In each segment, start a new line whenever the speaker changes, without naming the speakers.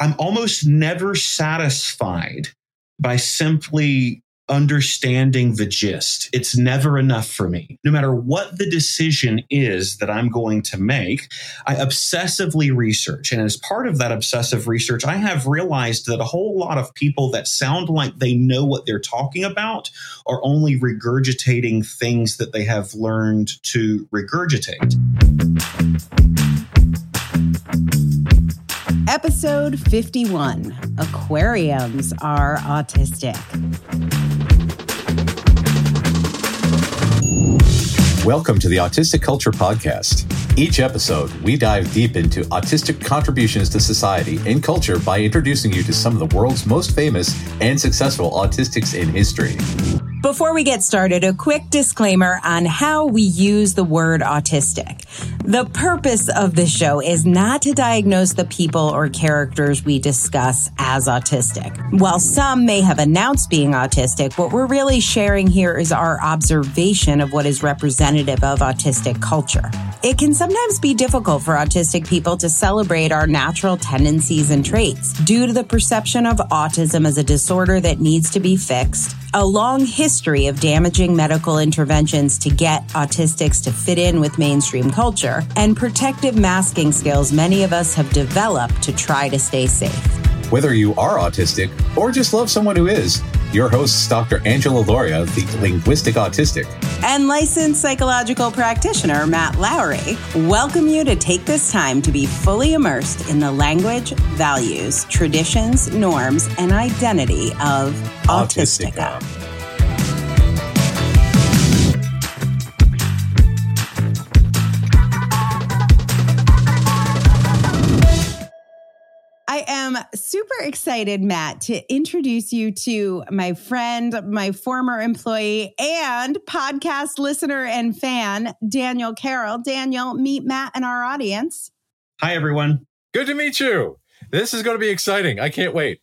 I'm almost never satisfied by simply understanding the gist. It's never enough for me. No matter what the decision is that I'm going to make, I obsessively research. And as part of that obsessive research, I have realized that a whole lot of people that sound like they know what they're talking about are only regurgitating things that they have learned to regurgitate.
Episode 51 Aquariums Are Autistic.
Welcome to the Autistic Culture Podcast. Each episode, we dive deep into autistic contributions to society and culture by introducing you to some of the world's most famous and successful autistics in history.
Before we get started, a quick disclaimer on how we use the word autistic. The purpose of this show is not to diagnose the people or characters we discuss as autistic. While some may have announced being autistic, what we're really sharing here is our observation of what is representative of autistic culture. It can sometimes be difficult for autistic people to celebrate our natural tendencies and traits due to the perception of autism as a disorder that needs to be fixed a long history of damaging medical interventions to get autistics to fit in with mainstream culture, and protective masking skills many of us have developed to try to stay safe.
Whether you are autistic or just love someone who is, your hosts, Dr. Angela Lauria, the linguistic autistic,
and licensed psychological practitioner Matt Lowry, welcome you to take this time to be fully immersed in the language, values, traditions, norms, and identity of Autistica. Autistica. Super excited, Matt, to introduce you to my friend, my former employee, and podcast listener and fan, Daniel Carroll. Daniel, meet Matt and our audience.
Hi, everyone.
Good to meet you. This is going to be exciting. I can't wait.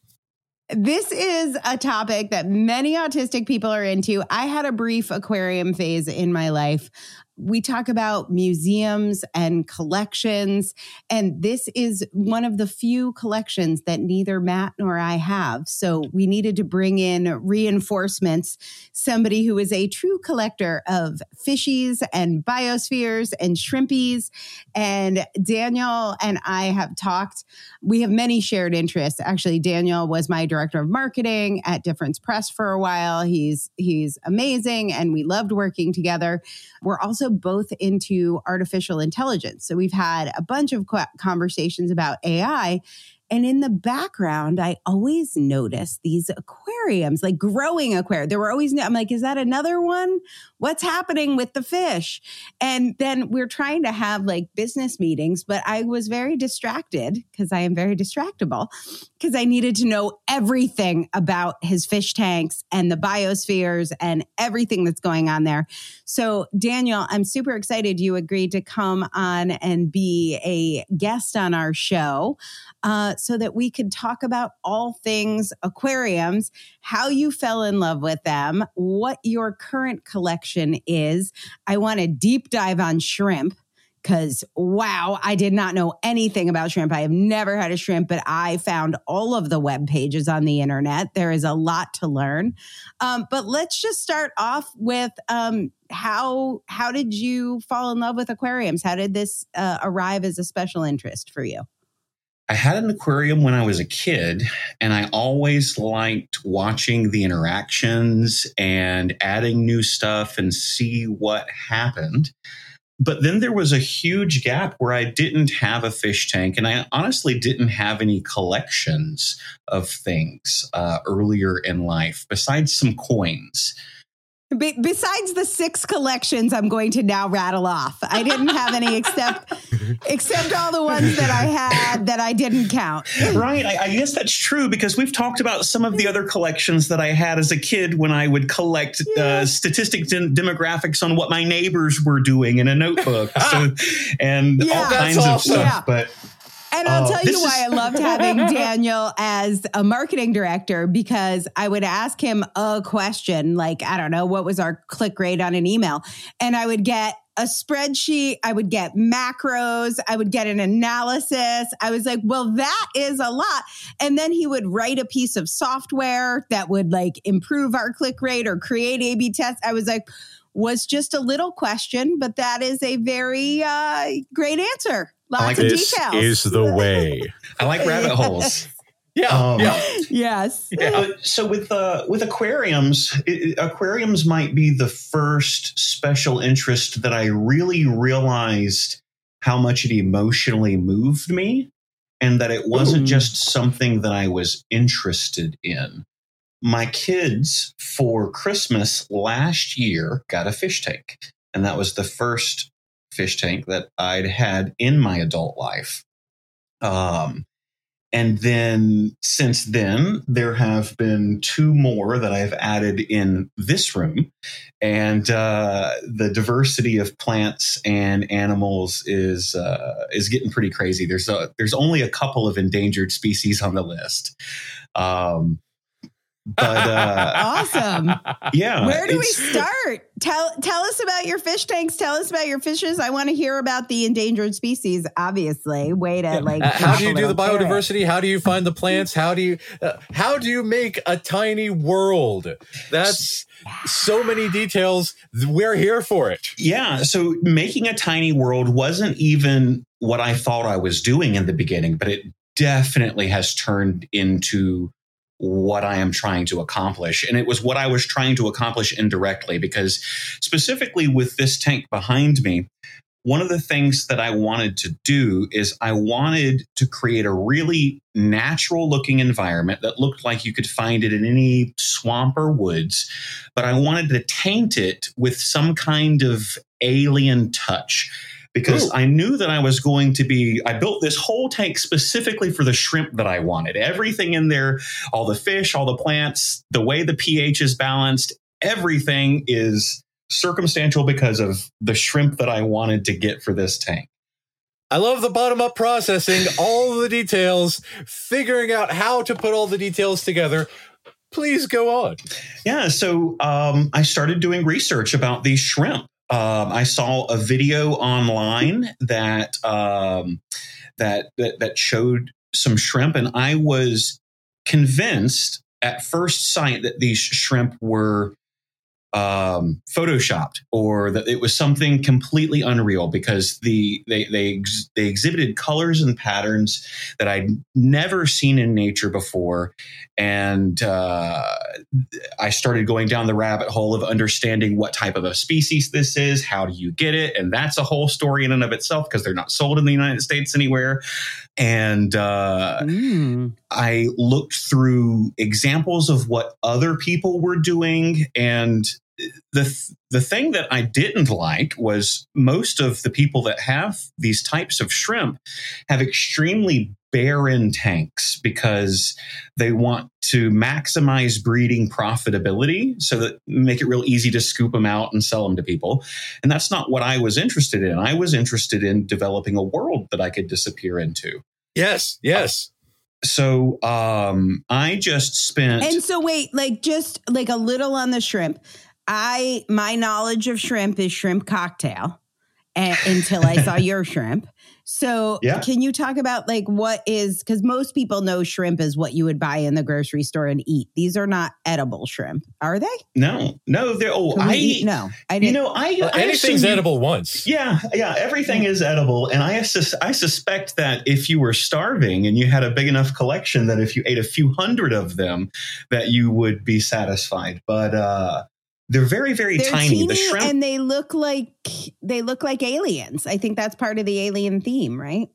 This is a topic that many autistic people are into. I had a brief aquarium phase in my life we talk about museums and collections, and this is one of the few collections that neither Matt nor I have. So we needed to bring in reinforcements, somebody who is a true collector of fishies and biospheres and shrimpies. And Daniel and I have talked, we have many shared interests. Actually, Daniel was my director of marketing at Difference Press for a while. He's he's amazing and we loved working together. We're also both into artificial intelligence. So we've had a bunch of conversations about AI. And in the background, I always noticed these aquariums, like growing aquarium. There were always, I'm like, is that another one? What's happening with the fish? And then we're trying to have like business meetings, but I was very distracted because I am very distractible because I needed to know everything about his fish tanks and the biospheres and everything that's going on there. So, Daniel, I'm super excited you agreed to come on and be a guest on our show uh, so that we could talk about all things aquariums, how you fell in love with them, what your current collection is. I want to deep dive on shrimp because wow, I did not know anything about shrimp. I have never had a shrimp, but I found all of the web pages on the internet. There is a lot to learn. Um, but let's just start off with um, how how did you fall in love with aquariums? How did this uh, arrive as a special interest for you?
I had an aquarium when I was a kid, and I always liked watching the interactions and adding new stuff and see what happened. But then there was a huge gap where I didn't have a fish tank, and I honestly didn't have any collections of things uh, earlier in life besides some coins.
Be- besides the six collections I'm going to now rattle off, I didn't have any except except all the ones that I had that I didn't count.
Right. I, I, guess that's true because we've talked about some of the other collections that I had as a kid when I would collect uh, yeah. uh, statistic de- demographics on what my neighbors were doing in a notebook, so, and yeah. all kinds awesome. of stuff. Yeah. But
And I'll
Uh,
tell you why
is-
I loved having Daniel as a marketing director because I would ask him a question like, I don't know, what was our click rate on an email? And I would get a spreadsheet, I would get macros, I would get an analysis. I was like, well, that is a lot. And then he would write a piece of software that would like improve our click rate or create A B tests. I was like, was just a little question, but that is a very uh, great answer. Lots
like
of
this
details.
is the way.
I like rabbit holes.
Yeah,
Um,
yeah.
yes.
Uh, so with uh, with aquariums, it, aquariums might be the first special interest that I really realized how much it emotionally moved me, and that it wasn't
Ooh.
just something that I was interested in. My kids for Christmas last year got a fish tank, and that was the first fish tank that I'd had in my adult life. Um, and then since then, there have been two more that I've added in this room. And uh, the diversity of plants and animals is uh, is getting pretty crazy. There's a, there's only a couple of endangered species on the list. Um, but uh,
Awesome.
yeah,
Where do we start? Tell tell us about your fish tanks. Tell us about your fishes. I want to hear about the endangered species. Obviously, way to like.
Uh, how do you do the
little carrot.
biodiversity? How do you find the plants? How do you uh, how do you make a tiny world? That's so many details. We're here for it.
Yeah. So making a tiny world wasn't even what I thought I was doing in the beginning, but it definitely has turned into what I am trying to accomplish. And it was what I was trying to accomplish indirectly because specifically with this tank behind me, one of the things that I wanted to do is I wanted to create a really natural looking environment that looked like you could find it in any swamp or woods, but I wanted to taint it with some kind of alien touch because
Ooh.
I knew that I was going to be. I built this whole tank specifically for the shrimp that I wanted. Everything in there, all the fish, all the plants, the way the pH is balanced, everything is circumstantial because of the shrimp that I wanted to get for this tank.
I love the bottom up processing, all the details, figuring out how to put all the details together. Please go on.
Yeah, so um, I started doing research about these shrimp. Um, I saw a video online that um, that that that showed some shrimp, and I was convinced at first sight that these shrimp were um, photoshopped or that it was something completely unreal because the they they ex- they exhibited colors and patterns that I'd never seen in nature before, and uh, I started going down the rabbit hole of understanding what type of a species this is, how do you get it, and that's a whole story in and of itself because they're not sold in the United States anywhere, and. Uh,
Mm.
I looked through examples of what other people were doing and the the thing that I didn't like was most of the people that have these types of shrimp have extremely barren tanks because they want to maximize breeding profitability so that make it real easy to scoop them out and sell them to people and that's not what I was interested in I was interested in developing a world that I could disappear into
Yes, yes.
so um i just spent
And so wait, like just like a little on the shrimp. I my knowledge of shrimp is shrimp cocktail a- until I saw your shrimp. So
Yeah.
can you talk about like what is because most people know shrimp is what you would buy in the grocery store and eat. These are not edible shrimp, are they?
no no they're oh
Can
i
eat? No, I
you
didn't.
You know i,
Well,
I
anything's
assume
edible once.
yeah yeah everything is edible and i sus- i suspect that if you were starving and you had a big enough collection that if you ate a few hundred of them that you would be satisfied but uh they're very very
They're
tiny
teeny
the shrimp
and they look like they look like aliens. I think that's part of the alien theme, right?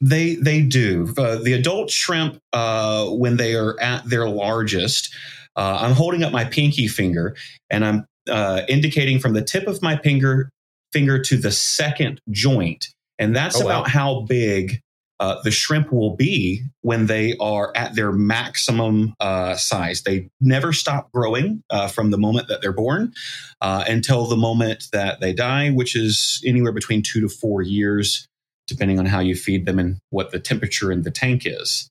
They they do. Uh, the adult shrimp, uh, when they are at their largest, uh, I'm holding up my pinky finger and I'm uh, indicating from the tip of my finger finger to the second joint, and that's
Oh, wow.
about how big. Uh, the shrimp will be when they are at their maximum uh, size. They never stop growing uh, from the moment that they're born uh, until the moment that they die, which is anywhere between two to four years depending on how you feed them and what the temperature in the tank is.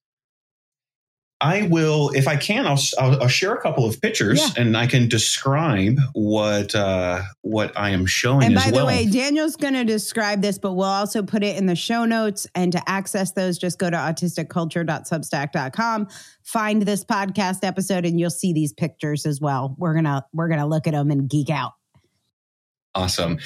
I will, if I can, I'll, I'll, I'll share a couple of pictures
Yeah.
and I can describe what uh, what I am showing
And
as
by the way, Daniel's going to describe this, but we'll also put it in the show notes. And to access those, just go to autisticculture.substack.com, find this podcast episode, and you'll see these pictures as well. We're gonna we're gonna look at them and geek out.
Awesome.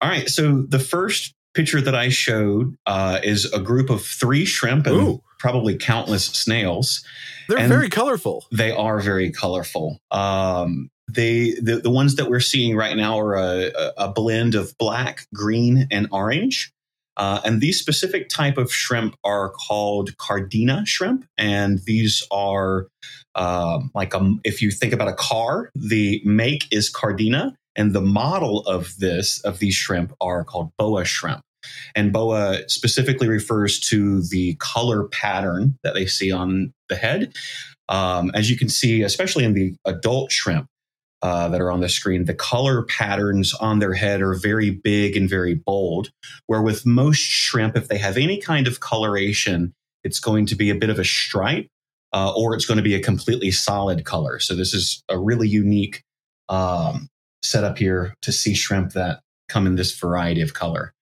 All right. So the first picture that I showed uh, is a group of three shrimp and
Ooh.
Probably countless snails.
They're
And-
very colorful.
They are very colorful. Um, they the, the ones that we're seeing right now are a, a- blend of black, green, and orange. Uh, and these specific type of shrimp are called cardina shrimp, and these are um, like a, if you think about a car, the make is cardina, and the model of this of these shrimp are called boa shrimp. And boa specifically refers to the color pattern that they see on the head. Um, as you can see, especially in the adult shrimp uh, that are on the screen, the color patterns on their head are very big and very bold. Where with most shrimp, if they have any kind of coloration, it's going to be a bit of a stripe uh, or it's going to be a completely solid color. So this is a really unique um, setup here to see shrimp that come in this variety of color.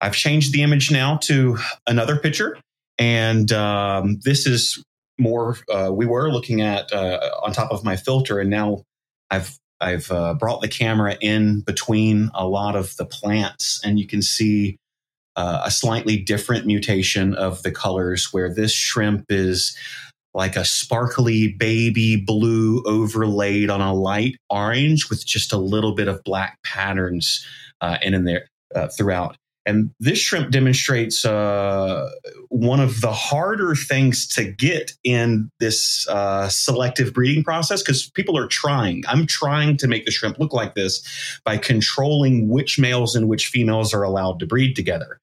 I've changed the image now to another picture, and um, this is more. Uh, we were looking at uh, on top of my filter, and now I've I've uh, brought the camera in between a lot of the plants, and you can see uh, a slightly different mutation of the colors. Where this shrimp is like a sparkly baby blue overlaid on a light orange with just a little bit of black patterns uh, in and there uh, throughout. And this shrimp demonstrates uh, one of the harder things to get in this uh, selective breeding process because people are trying. I'm trying to make the shrimp look like this by controlling which males and which females are allowed to breed together.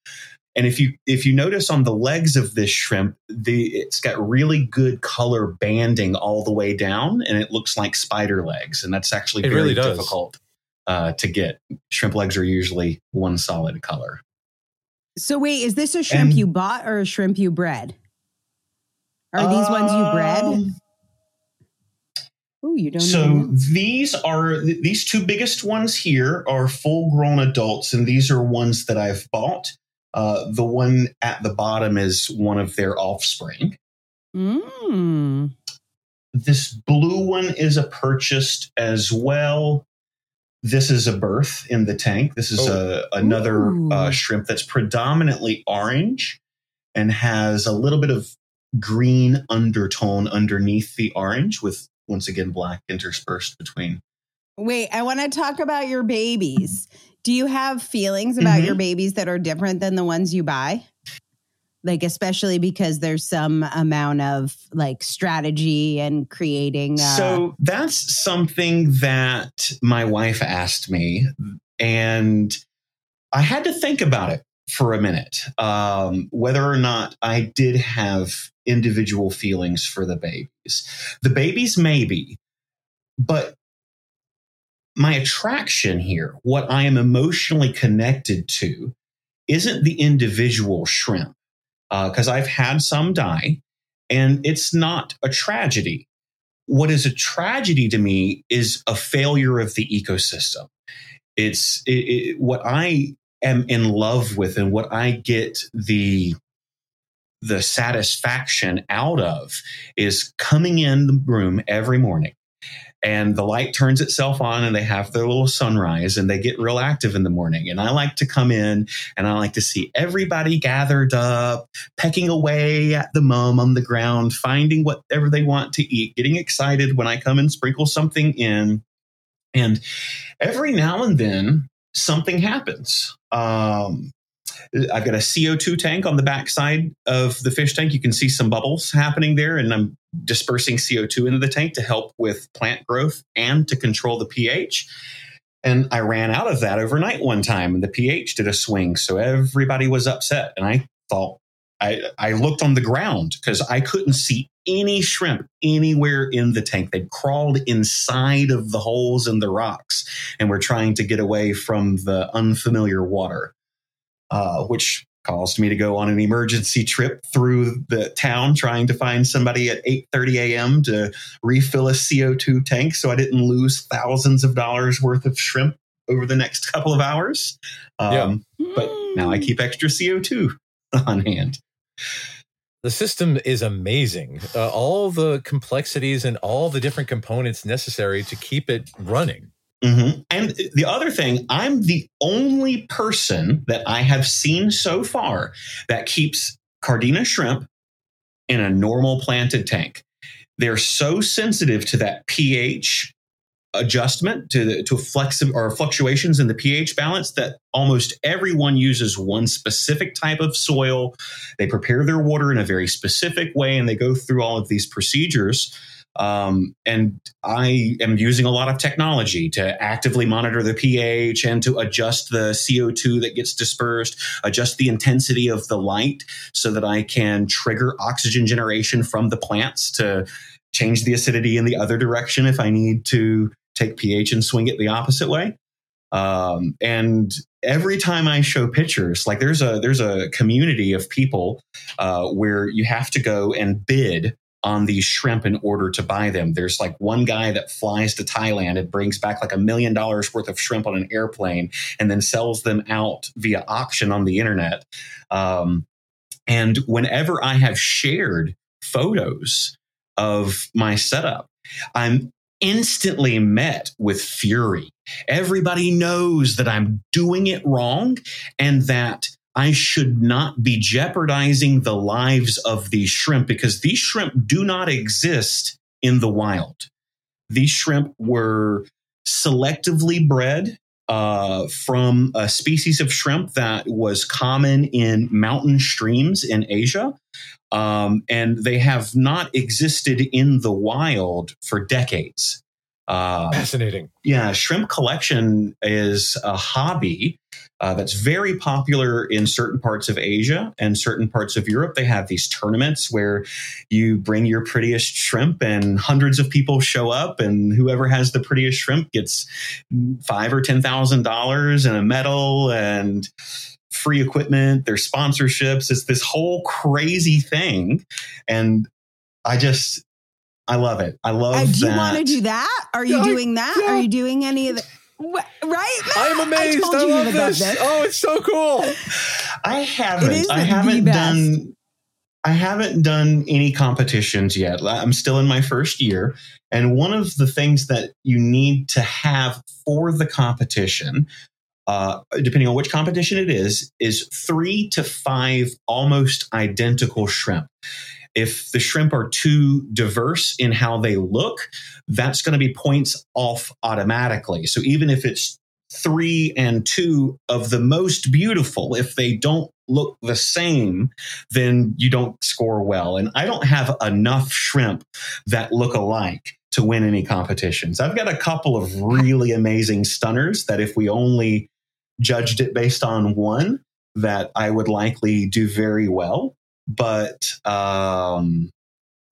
And if you if you notice on the legs of this shrimp, the it's got really good color banding all the way down, and it looks like spider legs, and that's actually
It
very
really
difficult uh, to get. Shrimp legs are usually one solid color.
So wait, is this a shrimp
And-
you bought or a shrimp you bred? Are these ones you bred?
Um,
Oh, you don't.
So these are th- these two biggest ones here are full grown adults, and these are ones that I've bought. Uh, the one at the bottom is one of their offspring.
Mm.
This blue one is a purchased as well. This is a birth in the tank. This is a, another uh, shrimp that's predominantly orange and has a little bit of green undertone underneath the orange, with once again black interspersed between.
Wait, I want to talk about your babies. Do you have feelings about
Mhm.
your babies that are different than the ones you buy? Like, especially because there's some amount of like strategy and creating. Uh,
So that's something that my wife asked me, and I had to think about it for a minute um, whether or not I did have individual feelings for the babies. The babies, maybe, but my attraction here, what I am emotionally connected to, isn't the individual shrimp, Uh, because I've had some die, and it's not a tragedy what is a tragedy to me is a failure of the ecosystem. It's it, it, what I am in love with and what I get the the satisfaction out of is coming in the room every morning and the light turns itself on and they have their little sunrise and they get real active in the morning and i like to come in and i like to see everybody gathered up pecking away at the mulm on the ground, finding whatever they want to eat, getting excited when I come and sprinkle something in. And every now and then, something happens. Um, I've got a CO2 tank on the backside of the fish tank. You can see some bubbles happening there, and I'm dispersing CO2 into the tank to help with plant growth and to control the pH. And I ran out of that overnight one time, and the pH did a swing. So everybody was upset. And I thought, I, I looked on the ground because I couldn't see any shrimp anywhere in the tank. They'd crawled inside of the holes in the rocks and were trying to get away from the unfamiliar water, uh, which caused me to go on an emergency trip through the town trying to find somebody at 8:30 a.m. to refill a CO2 tank so I didn't lose thousands of dollars worth of shrimp over the next couple of hours. Um, But now I keep extra CO2 on hand.
The system is amazing. Uh, all the complexities and all the different components necessary to keep it running.
Hmm And the other thing, I'm the only person that I have seen so far that keeps Cardina shrimp in a normal planted tank. They're so sensitive to that pH adjustment to the, to flex or fluctuations in the pH balance that almost everyone uses one specific type of soil. They prepare their water in a very specific way, and they go through all of these procedures. Um, and I am using a lot of technology to actively monitor the pH and to adjust the CO2 that gets dispersed, adjust the intensity of the light so that I can trigger oxygen generation from the plants to change the acidity in the other direction if I need to take pH and swing it the opposite way. Um, and every time I show pictures, like there's a there's a community of people uh, where you have to go and bid on these shrimp in order to buy them. There's like one guy that flies to Thailand and brings back like a million dollars worth of shrimp on an airplane and then sells them out via auction on the internet. Um, and whenever I have shared photos of my setup, I'm instantly met with fury. Everybody knows that I'm doing it wrong and that I should not be jeopardizing the lives of these shrimp because these shrimp do not exist in the wild. These shrimp were selectively bred uh, from a species of shrimp that was common in mountain streams in Asia. Um, and they have not existed in the wild for decades. Uh,
Fascinating.
yeah, shrimp collection is a hobby uh, that's very popular in certain parts of Asia and certain parts of Europe. They have these tournaments where you bring your prettiest shrimp, and hundreds of people show up, and whoever has the prettiest shrimp gets five or ten thousand dollars and a medal and free equipment. There's sponsorships. It's this whole crazy thing, and I just I love it. I love
Uh, do you want to do that? Are you
Yeah,
doing that?
yeah.
Are you doing any of the Wh- right?
I'm amazed.
I, told
I,
you
love
about
this. Oh, it's so cool.
I haven't.
It is
I haven't
best.
done. I haven't done any competitions yet. I'm still in my first year, and one of the things that you need to have for the competition, uh, depending on which competition it is, is three to five almost identical shrimp. If the shrimp are too diverse in how they look, that's going to be points off automatically. So even if it's three and two of the most beautiful, if they don't look the same, then you don't score well. And I don't have enough shrimp that look alike to win any competitions. I've got a couple of really amazing stunners that if we only judged it based on one, that I would likely do very well. But um,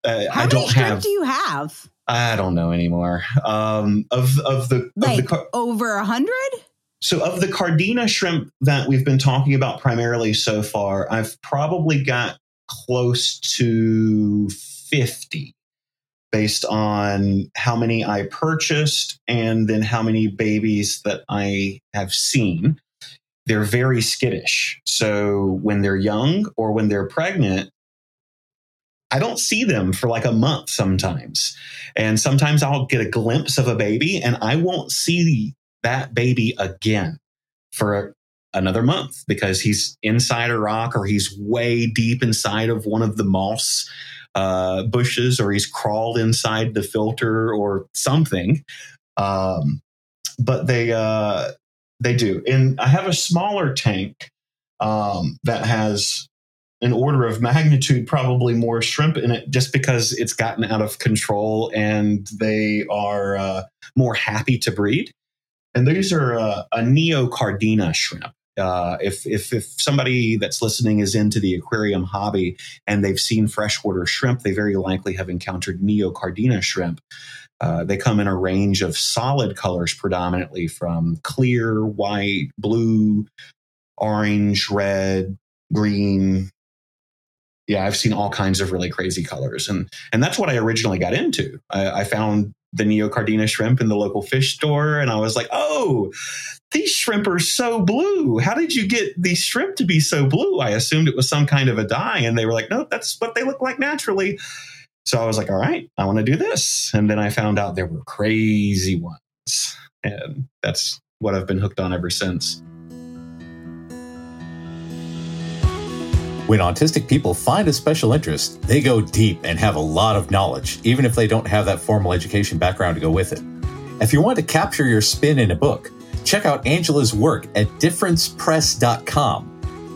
uh,
How
I
many
don't
shrimp
have.
do you have?
I don't know anymore. Um, of of the of the
Like
car-
over a hundred?
so of the Cardina shrimp that we've been talking about primarily so far, I've probably got close to 50 based on how many I purchased and then how many babies that I have seen. They're very skittish. So when they're young or when they're pregnant, I don't see them for like a month sometimes. And sometimes I'll get a glimpse of a baby and I won't see that baby again for another month because he's inside a rock or he's way deep inside of one of the moss uh, bushes or he's crawled inside the filter or something. Um, but they uh, they do. And I have a smaller tank um, that has an order of magnitude probably more shrimp in it just because it's gotten out of control and they are uh, more happy to breed and these are uh, a neocardina shrimp. Uh, if, if if somebody that's listening is into the aquarium hobby and they've seen freshwater shrimp, they very likely have encountered neocardina shrimp. Uh, they come in a range of solid colors, predominantly from clear, white, blue, orange, red, green. Yeah, I've seen all kinds of really crazy colors, and and that's what I originally got into. I, I found the Neocardina shrimp in the local fish store, and I was like, oh, these shrimp are so blue. How did you get these shrimp to be so blue? I assumed it was some kind of a dye, and they were like, no, that's what they look like naturally. So I was like, all right, I want to do this. And then I found out there were crazy ones. And that's what I've been hooked on ever since.
When autistic people find a special interest, they go deep and have a lot of knowledge, even if they don't have that formal education background to go with it. If you want to capture your spin in a book, check out Angela's work at differencepress.com.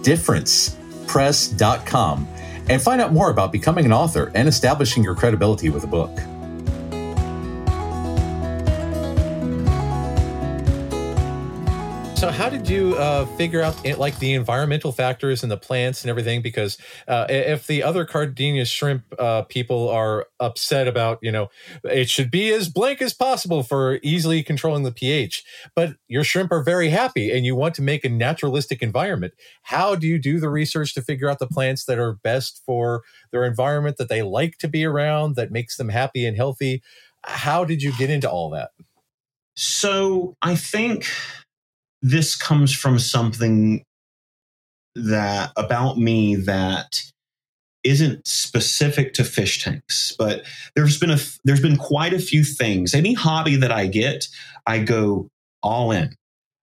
Differencepress.com and find out more about becoming an author and establishing your credibility with a book.
So, how did you uh, figure out eh, like the environmental factors and the plants and everything? Because uh, if the other Cardinia shrimp uh, people are upset about, you know, it should be as blank as possible for easily controlling the pH, but your shrimp are very happy and you want to make a naturalistic environment. How do you do the research to figure out the plants that are best for their environment that they like to be around, that makes them happy and healthy? How did you get into all that?
So, I think this comes from something that about me that isn't specific to fish tanks but there's been a there's been quite a few things. Any hobby that i get i go all in.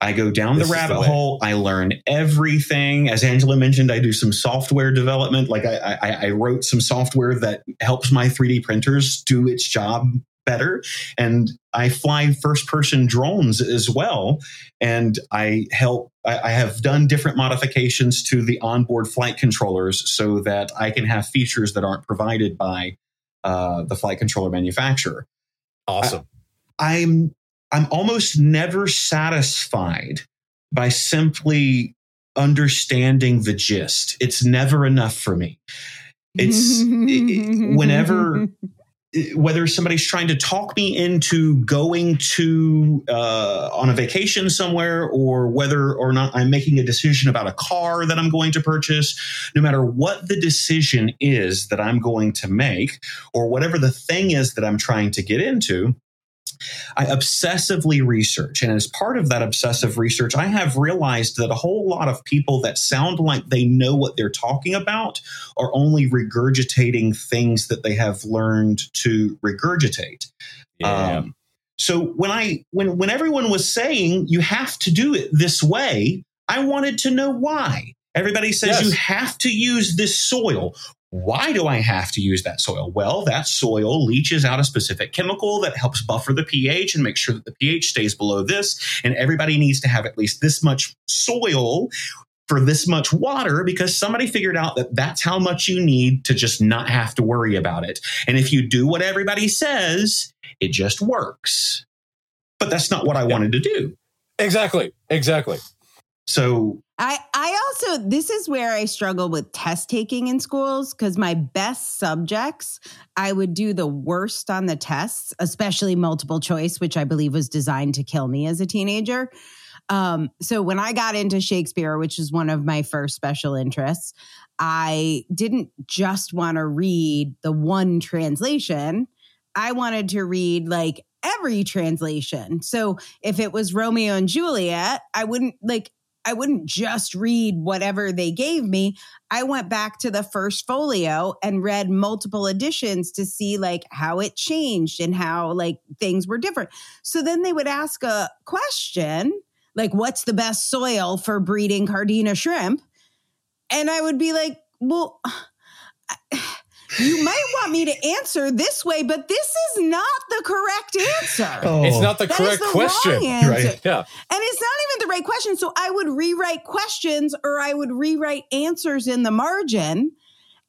I go down this the rabbit the hole. I learn everything. As angela mentioned i do some software development. Like I, I, I wrote some software that helps my 3d printers do its job better. And I fly first person drones as well. And I help, I, I, have done different modifications to the onboard flight controllers so that I can have features that aren't provided by uh, the flight controller manufacturer.
Awesome.
I, I'm, I'm almost never satisfied by simply understanding the gist. It's never enough for me. It's it, whenever whether somebody's trying to talk me into going to uh, on a vacation somewhere or whether or not i'm making a decision about a car that i'm going to purchase no matter what the decision is that i'm going to make or whatever the thing is that i'm trying to get into I obsessively research. And as part of that obsessive research, I have realized that a whole lot of people that sound like they know what they're talking about are only regurgitating things that they have learned to regurgitate. Yeah. Um, so when I when when everyone was saying you have to do it this way, I wanted to know why. Everybody says yes. you have to use this soil. Why do I have to use that soil? Well, that soil leaches out a specific chemical that helps buffer the pH and make sure that the pH stays below this. And everybody needs to have at least this much soil for this much water because somebody figured out that that's how much you need to just not have to worry about it. And if you do what everybody says, it just works. But that's not what I yeah. wanted to do.
Exactly. Exactly.
So
I I also this is where I struggle with test taking in schools because my best subjects I would do the worst on the tests, especially multiple choice, which I believe was designed to kill me as a teenager. Um, so when I got into Shakespeare, which is one of my first special interests, I didn't just want to read the one translation. I wanted to read like every translation. So if it was Romeo and Juliet, I wouldn't like I wouldn't just read whatever they gave me. I went back to the first folio and read multiple editions to see like how it changed and how like things were different. So then they would ask a question like, what's the best soil for breeding Cardina shrimp? And I would be like, well, you might want me to answer this way, but this is not the correct answer.
Oh. It's not the that correct the question. Right.
Yeah. And it's not even the right question. So I would rewrite questions or I would rewrite answers in the margin.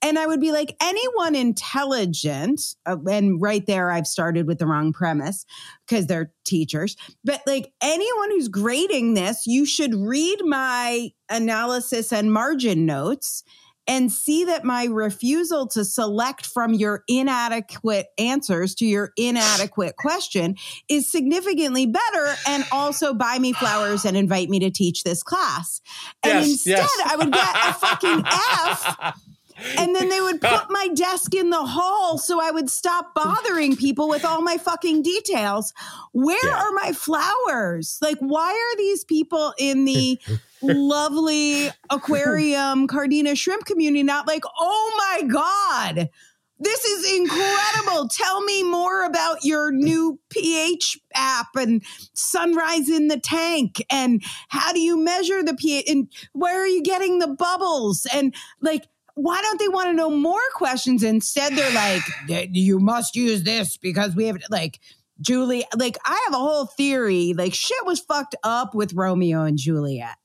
And I would be like, anyone intelligent, uh, and right there, I've started with the wrong premise because they're teachers, but like anyone who's grading this, you should read my analysis and margin notes and see that my refusal to select from your inadequate answers to your inadequate question is significantly better and also buy me flowers and invite me to teach this class. And
Yes,
instead,
yes.
I would get a fucking F and then they would put my desk in the hall so I would stop bothering people with all my fucking details. Where
Yeah.
are my flowers? Like, why are these people in the lovely aquarium Cardina shrimp community not like, oh my God, this is incredible. Tell me more about your new pH app and sunrise in the tank and how do you measure the pH and where are you getting the bubbles and like why don't they want to know more questions instead they're like you must use this because we have like Julie like I have a whole theory like shit was fucked up with Romeo and Juliet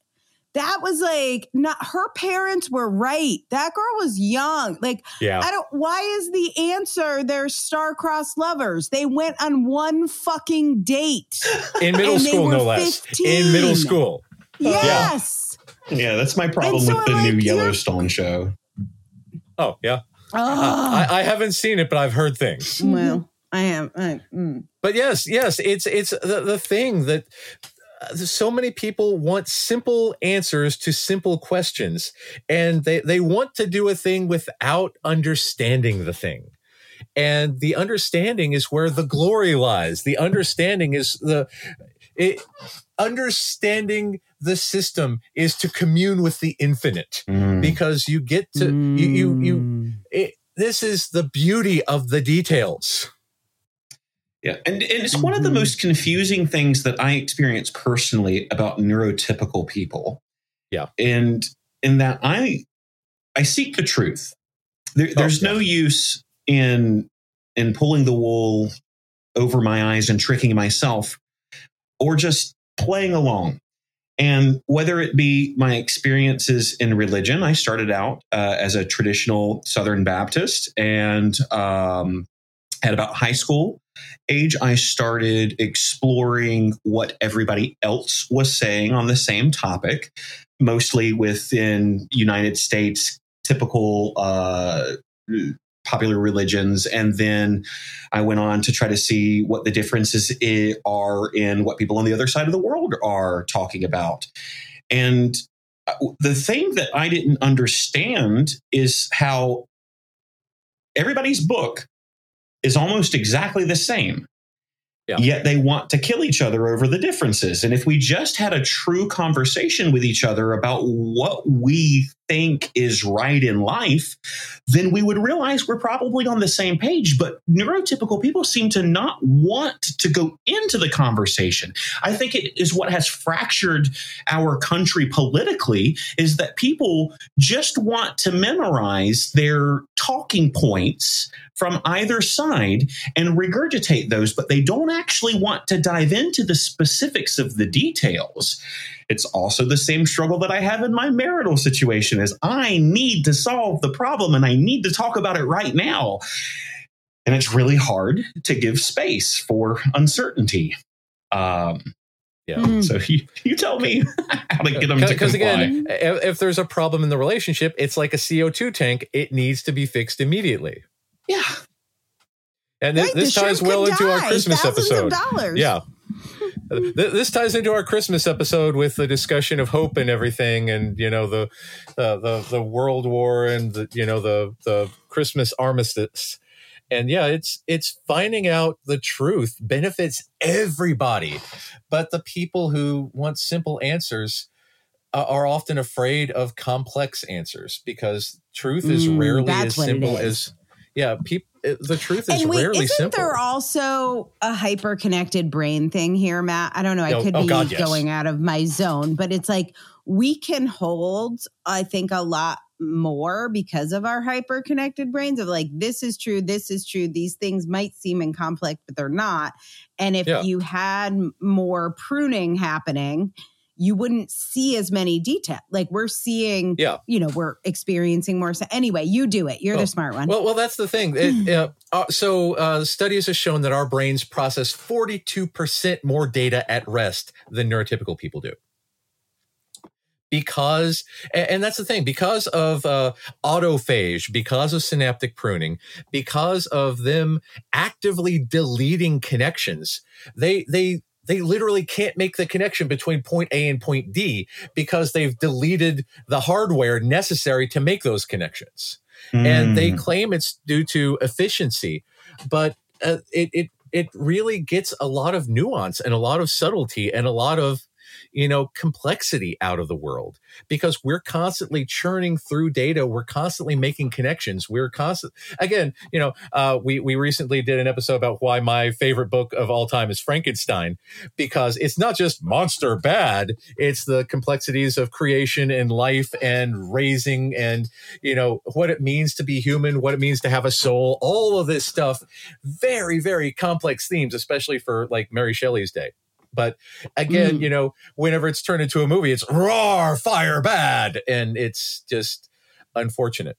that was like not her parents were right that girl was young like
yeah.
I don't. Why is the answer they're star-crossed lovers? They went on one fucking date.
In middle school, no
were
less. In middle school.
Yes.
Yeah, that's my problem
so
with the
I'm
new
like, you're-
Yellowstone show.
Oh, yeah. Uh, I, I haven't seen it, but I've heard things.
well, I am. I, mm.
But yes, yes, it's it's the, the thing that uh, so many people want simple answers to simple questions, and they they want to do a thing without understanding the thing. And the understanding is where the glory lies. The understanding is the it, understanding the system is to commune with the infinite
Mm.
because you get to you you you
Mm.
it, this is the beauty of the details.
Yeah, and, and it's one of the
Mhm.
most confusing things that I experience personally about neurotypical people.
Yeah.
and in that I I seek the truth. There, there's
yeah.
no use in in pulling the wool over my eyes and tricking myself, or just playing along. And whether it be my experiences in religion, I started out uh, as a traditional Southern Baptist, and um, at about high school age, I started exploring what everybody else was saying on the same topic, mostly within United States typical uh, popular religions. And then I went on to try to see what the differences are in what people on the other side of the world are talking about. And uh, the thing that I didn't understand is how everybody's book is almost exactly the same.
Yeah.
Yet they want to kill each other over the differences. And if we just had a true conversation with each other about what we think is right in life, then we would realize we're probably on the same page. But neurotypical people seem to not want to go into the conversation. I think it is what has fractured our country politically is that people just want to memorize their talking points from either side and regurgitate those, but they don't actually want to dive into the specifics of the details. It's also the same struggle that I have in my marital situation is I need to solve the problem and I need to talk about it right now. And it's really hard to give space for uncertainty. Um,
Yeah.
Mm.
so you, you tell me how to get them to
Because again, if, if there's a problem in the relationship, it's like a CO2 tank. It needs to be fixed immediately.
yeah.
And
Right,
this ties well
could
into our. Christmas
Thousands
episode.
Of dollars.
Yeah. Th- this ties into our Christmas episode with the discussion of hope and everything, and you know the uh, the the World War and the you know the the Christmas armistice, and yeah, it's it's finding out the truth benefits everybody, but the people who want simple answers uh, are often afraid of complex answers because truth is
Mm,
rarely as simple as yeah. People, the truth is
And wait,
rarely
isn't
simple.
there also a hyper connected brain thing here, Matt? I don't know. I
Oh,
could
oh
be
God, yes.
going out of my zone, but it's like we can hold, I think, a lot more because of our hyper connected brains of like, this is true, this is true. These things might seem in conflict, but they're not. And if
Yeah.
you had more pruning happening, you wouldn't see as many detail. Like we're seeing,
Yeah.
you know, we're experiencing more. So anyway, you do it. You're
Oh,
the smart one.
Well, well, that's the thing. It, uh, uh, so, uh, studies have shown that our brains process 42% more data at rest than neurotypical people do. because and that's the thing because of uh, autophage because of synaptic pruning because of them actively deleting connections they they they literally can't make the connection between point A and point D because they've deleted the hardware necessary to make those connections. Mm. And they hmm. claim it's due to efficiency, but uh, it, it it really gets a lot of nuance and a lot of subtlety and a lot of you know, complexity out of the world because we're constantly churning through data. We're constantly making connections. We're constant again, you know, uh, we, we recently did an episode about why my favorite book of all time is Frankenstein because it's not just monster bad. It's the complexities of creation and life and raising and, you know, what it means to be human, what it means to have a soul, all of this stuff. Very, very complex themes, especially for like Mary Shelley's day. But again, mm. you know, whenever it's turned into a movie, it's roar, fire, bad, and it's just unfortunate.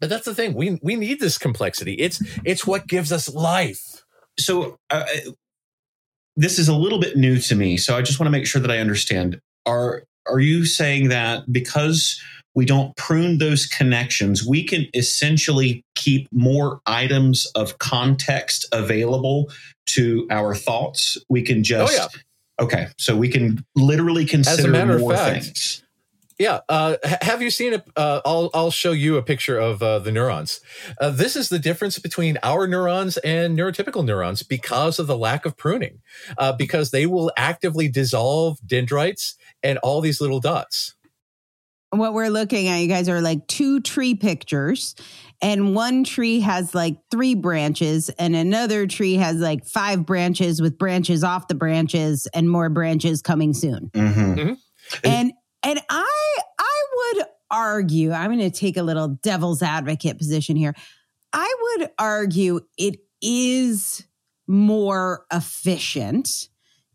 But that's the thing. We we need this complexity. It's it's what gives us life.
So uh, this is a little bit new to me. So I just want to make sure that I understand. Are are you saying that because we don't prune those connections, we can essentially keep more items of context available to our thoughts. We can just, oh, yeah. okay, so we can literally consider more fact, things.
Yeah. Uh, have you seen it? Uh, I'll, I'll show you a picture of uh, the neurons. Uh, this is the difference between our neurons and neurotypical neurons because of the lack of pruning, uh, because they will actively dissolve dendrites and all these little dots
what we're looking at, you guys are like two tree pictures, and one tree has like three branches, and another tree has like five branches with branches off the branches and more branches coming soon. Mm-hmm. Mm-hmm. And and I I would argue, I'm going to take a little devil's advocate position here. I would argue it is more efficient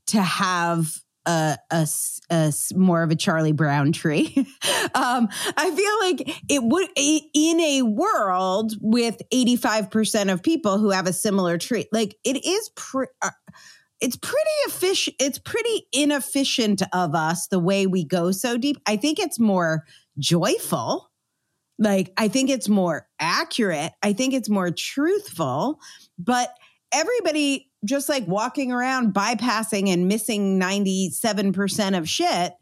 to have a, a, a more of a Charlie Brown tree. um, I feel like it would in a world with 85% of people who have a similar tree, like it is pre- uh, it's pretty efficient. It's pretty inefficient of us the way we go so deep. I think it's more joyful. Like, I think it's more accurate. I think it's more truthful, but everybody just like walking around bypassing and missing 97% of shit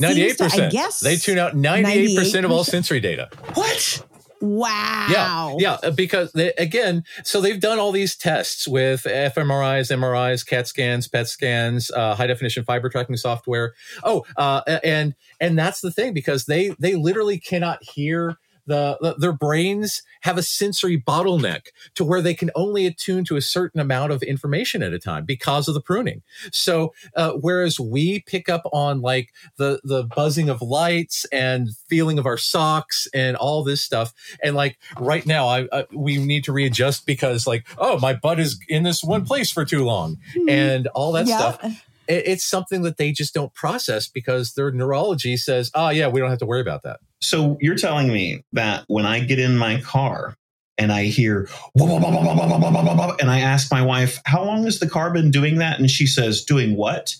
98% to, i guess they tune out 98%, 98%, of all sensory data
what
Wow.
Yeah. Yeah. Uh, because they, again, so they've done all these tests with fMRIs, MRIs, CAT scans, PET scans, uh, high definition fiber tracking software. Oh, uh, and, and that's the thing because they, they literally cannot hear the, the, their brains have a sensory bottleneck to where they can only attune to a certain amount of information at a time because of the pruning. So uh, whereas we pick up on like the the buzzing of lights and feeling of our socks and all this stuff, and like right now I, I we need to readjust because like oh my butt is in this one place for too long mm-hmm. and all that stuff it's something that they just don't process because their neurology says, oh, yeah, we don't have to worry about that.
So you're telling me that when I get in my car and I hear, and I ask my wife, how long has the car been doing that? And she says, doing what?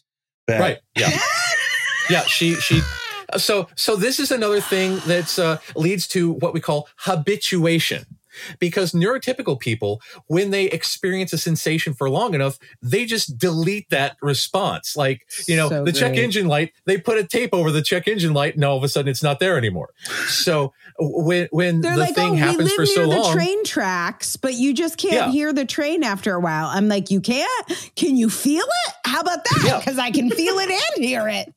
That- right. Yeah. yeah. She, she, so, so this is another thing that uh, leads to what we call habituation because neurotypical people, when they experience a sensation for long enough, they just delete that response. Like, you know, so the check engine light, they put a tape over the check engine light and all of a sudden it's not there anymore. So when, when the like, thing oh, happens for so long.
the train tracks, but you just can't yeah. hear the train after a while. I'm like, you can't? Can you feel it? How about that? Because yeah. I can feel it and hear it.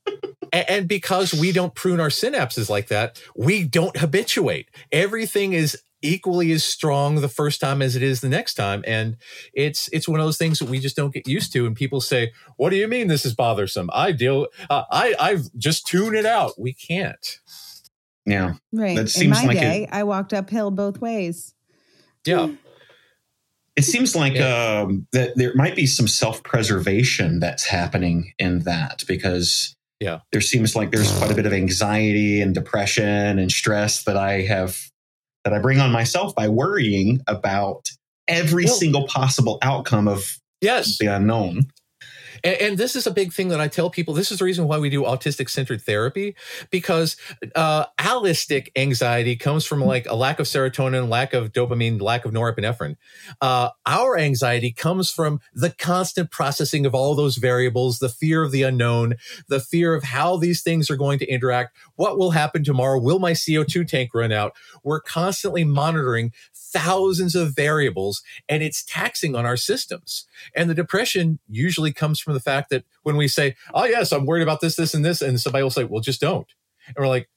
And, and because we don't prune our synapses like that, we don't habituate. Everything is equally as strong the first time as it is the next time. And it's it's one of those things that we just don't get used to. And people say what do you mean this is bothersome? I deal uh, i i just tune it out. We can't.
Yeah.
Right. That seems in my like day it, i walked uphill both ways.
Yeah.
It seems like yeah. um, that there might be some self-preservation that's happening in that because
yeah.
there seems like there's quite a bit of anxiety and depression and stress that i have that I bring on myself by worrying about every well, single possible outcome of
yes.
the unknown.
And, and, this is a big thing that I tell people. This is the reason why we do autistic centered therapy because uh, allistic anxiety comes from like a lack of serotonin, lack of dopamine, lack of norepinephrine. Uh, our anxiety comes from the constant processing of all those variables, the fear of the unknown, the fear of how these things are going to interact. What will happen tomorrow? Will my CO2 tank run out? We're constantly monitoring thousands of variables and it's taxing on our systems. And the depression usually comes from the fact that when we say, Oh, yes, I'm worried about this, this, and this, and somebody will say, Well, just don't. And we're like,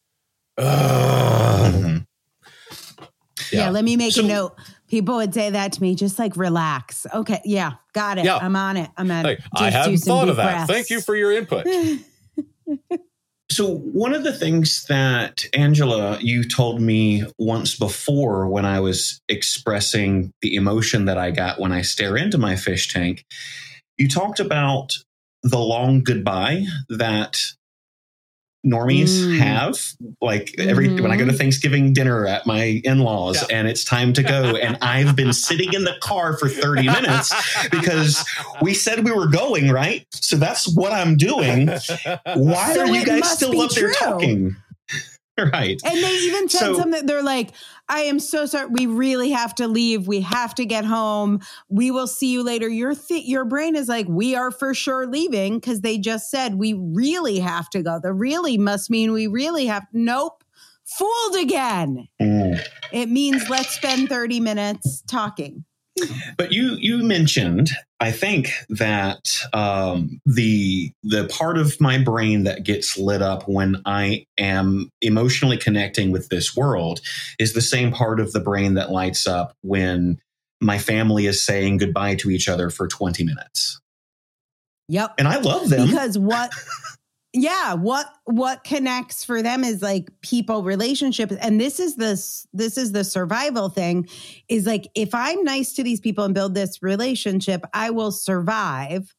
mm-hmm.
yeah. yeah. let me make so, a note. People would say that to me, just like relax. Okay, yeah, got it. Yeah. I'm on it. I'm on it.
I hadn't thought of that. Breaths. Thank you for your input.
So, one of the things that Angela, you told me once before when I was expressing the emotion that I got when I stare into my fish tank, you talked about the long goodbye that normies mm. have. Like every mm-hmm. when I go to mm-hmm. Thanksgiving dinner at my in-laws yeah. and it's time to go and I've been sitting in the car for 30 minutes because we said we were going, right? So that's what I'm doing. Why so are you guys still up true. there talking? right.
And they even said so, something they're like I am so sorry. We really have to leave. We have to get home. We will see you later. Your th- your brain is like, we are for sure leaving because they just said we really have to go. The really must mean we really have. Nope. Fooled again. Mm. It means let's spend 30 minutes talking.
But you you mentioned, I think that um, the the part of my brain that gets lit up when I am emotionally connecting with this world is the same part of the brain that lights up when my family is saying goodbye to each other for 20 minutes.
Yep.
And I love them.
Because what yeah what what connects for them is like people relationships and this is this this is the survival thing is like if i'm nice to these people and build this relationship i will survive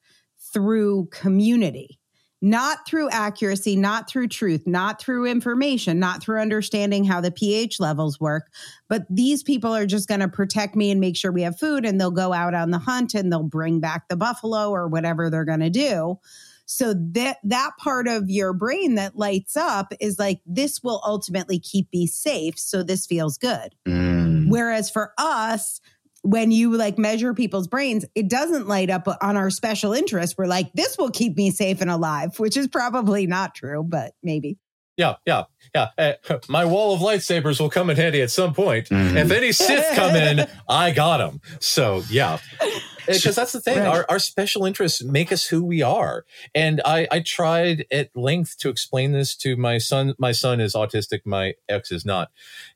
through community not through accuracy not through truth not through information not through understanding how the ph levels work but these people are just going to protect me and make sure we have food and they'll go out on the hunt and they'll bring back the buffalo or whatever they're going to do so that that part of your brain that lights up is like this will ultimately keep me safe. So this feels good. Mm. Whereas for us, when you like measure people's brains, it doesn't light up on our special interest. We're like, this will keep me safe and alive, which is probably not true, but maybe.
Yeah, yeah, yeah. Uh, my wall of lightsabers will come in handy at some point. Mm-hmm. If any Sith come in, I got them. So, yeah because that's the thing. Right. Our, our special interests make us who we are. And I, I tried at length to explain this to my son. My son is autistic. My ex is not.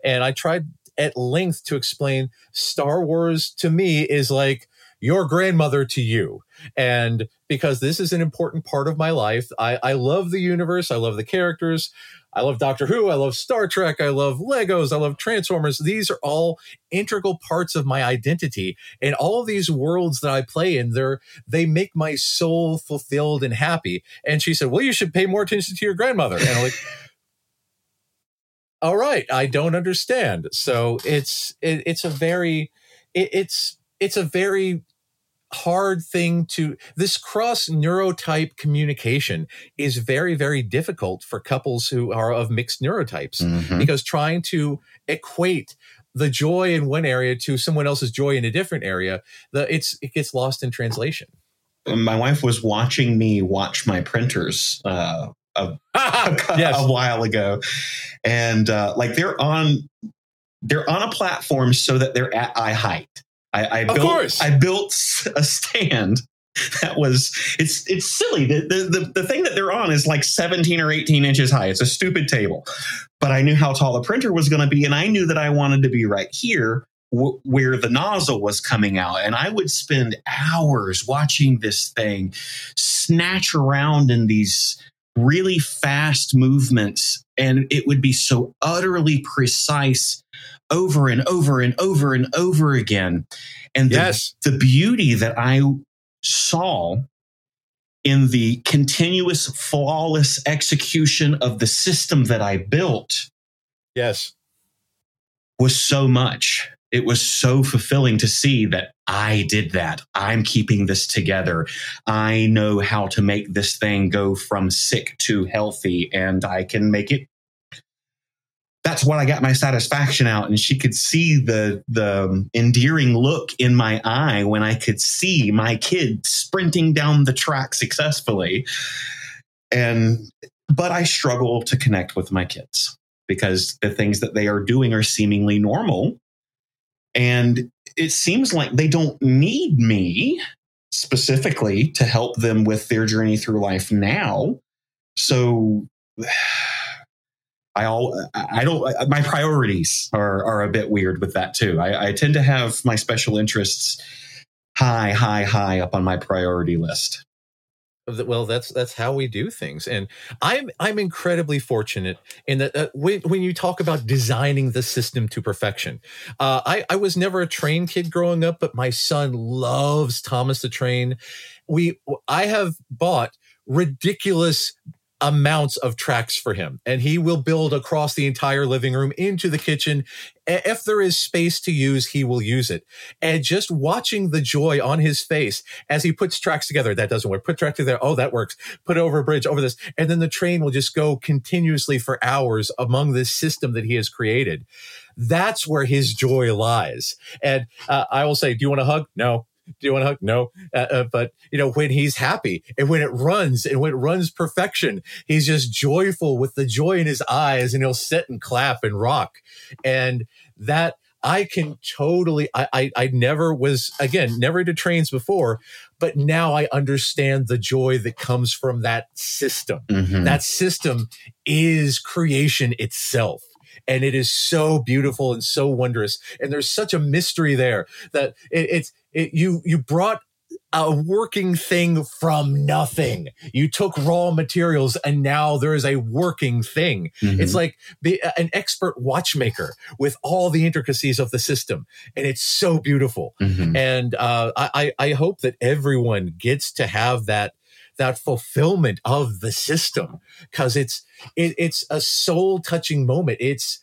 And I tried at length to explain Star Wars to me is like your grandmother to you. And because this is an important part of my life, I, I love the universe. I love the characters. I love Doctor Who. I love Star Trek. I love Legos. I love Transformers. These are all integral parts of my identity. And all these worlds that I play in, they're, they make my soul fulfilled and happy. And she said, well, you should pay more attention to your grandmother. And I'm like, all right, I don't understand. So it's, it, it's a very, it, it's, it's a very hard thing to this cross neurotype communication is very very difficult for couples who are of mixed neurotypes mm-hmm. because trying to equate the joy in one area to someone else's joy in a different area the it's it gets lost in translation
my wife was watching me watch my printers uh, a, yes. a while ago and uh, like they're on they're on a platform so that they're at eye height I, I built course. I built a stand that was it's it's silly. The, the the thing that they're on is like 17 or 18 inches high. It's a stupid table. But I knew how tall the printer was going to be, and I knew that I wanted to be right here w- where the nozzle was coming out. And I would spend hours watching this thing snatch around in these really fast movements, and it would be so utterly precise over and over and over and over again. And the, yes. the beauty that I saw in the continuous flawless execution of the system that I built.
Yes.
Was so much. it was so fulfilling to see that I did that. I'm keeping this together. I know how to make this thing go from sick to healthy and I can make it. That's what I got my satisfaction out. And she could see the, the um, endearing look in my eye when I could see my kid sprinting down the track successfully. And, but I struggle to connect with my kids because the things that they are doing are seemingly normal and it seems like they don't need me specifically to help them with their journey through life now. So I all I don't my priorities are are a bit weird with that too. I, I tend to have my special interests high, high, high up on my priority list.
Well that's that's how we do things. And i'm i'm incredibly fortunate in that uh, when, when you talk about designing the system to perfection uh, i i was never a train kid growing up but my son loves thomas the train. We i have bought ridiculous amounts of tracks for him and he will build across the entire living room into the kitchen. If there is space to use he will use it. And just watching the joy on his face as he puts tracks together that doesn't work. Put track together oh that works. Put over a bridge over this. And then the train will just go continuously for hours among this system that he has created. That's where his joy lies. And uh, i will say do you want a hug? No do you want to hug? No. Uh, uh, but you know, when he's happy and when it runs and when it runs perfection, he's just joyful with the joy in his eyes and he'll sit and clap and rock. And that I can totally, I, I, I never was, again, never did trains before, but now I understand the joy that comes from that system. Mm-hmm. That system is creation itself and it is so beautiful and so wondrous and there's such a mystery there that it, it's it, you you brought a working thing from nothing. You took raw materials and now there is a working thing. Mm-hmm. It's like the, an expert watchmaker with all the intricacies of the system. And it's so beautiful. Mm-hmm. And uh, I, I hope that everyone gets to have that that fulfillment of the system because it's it, it's a soul touching moment. It's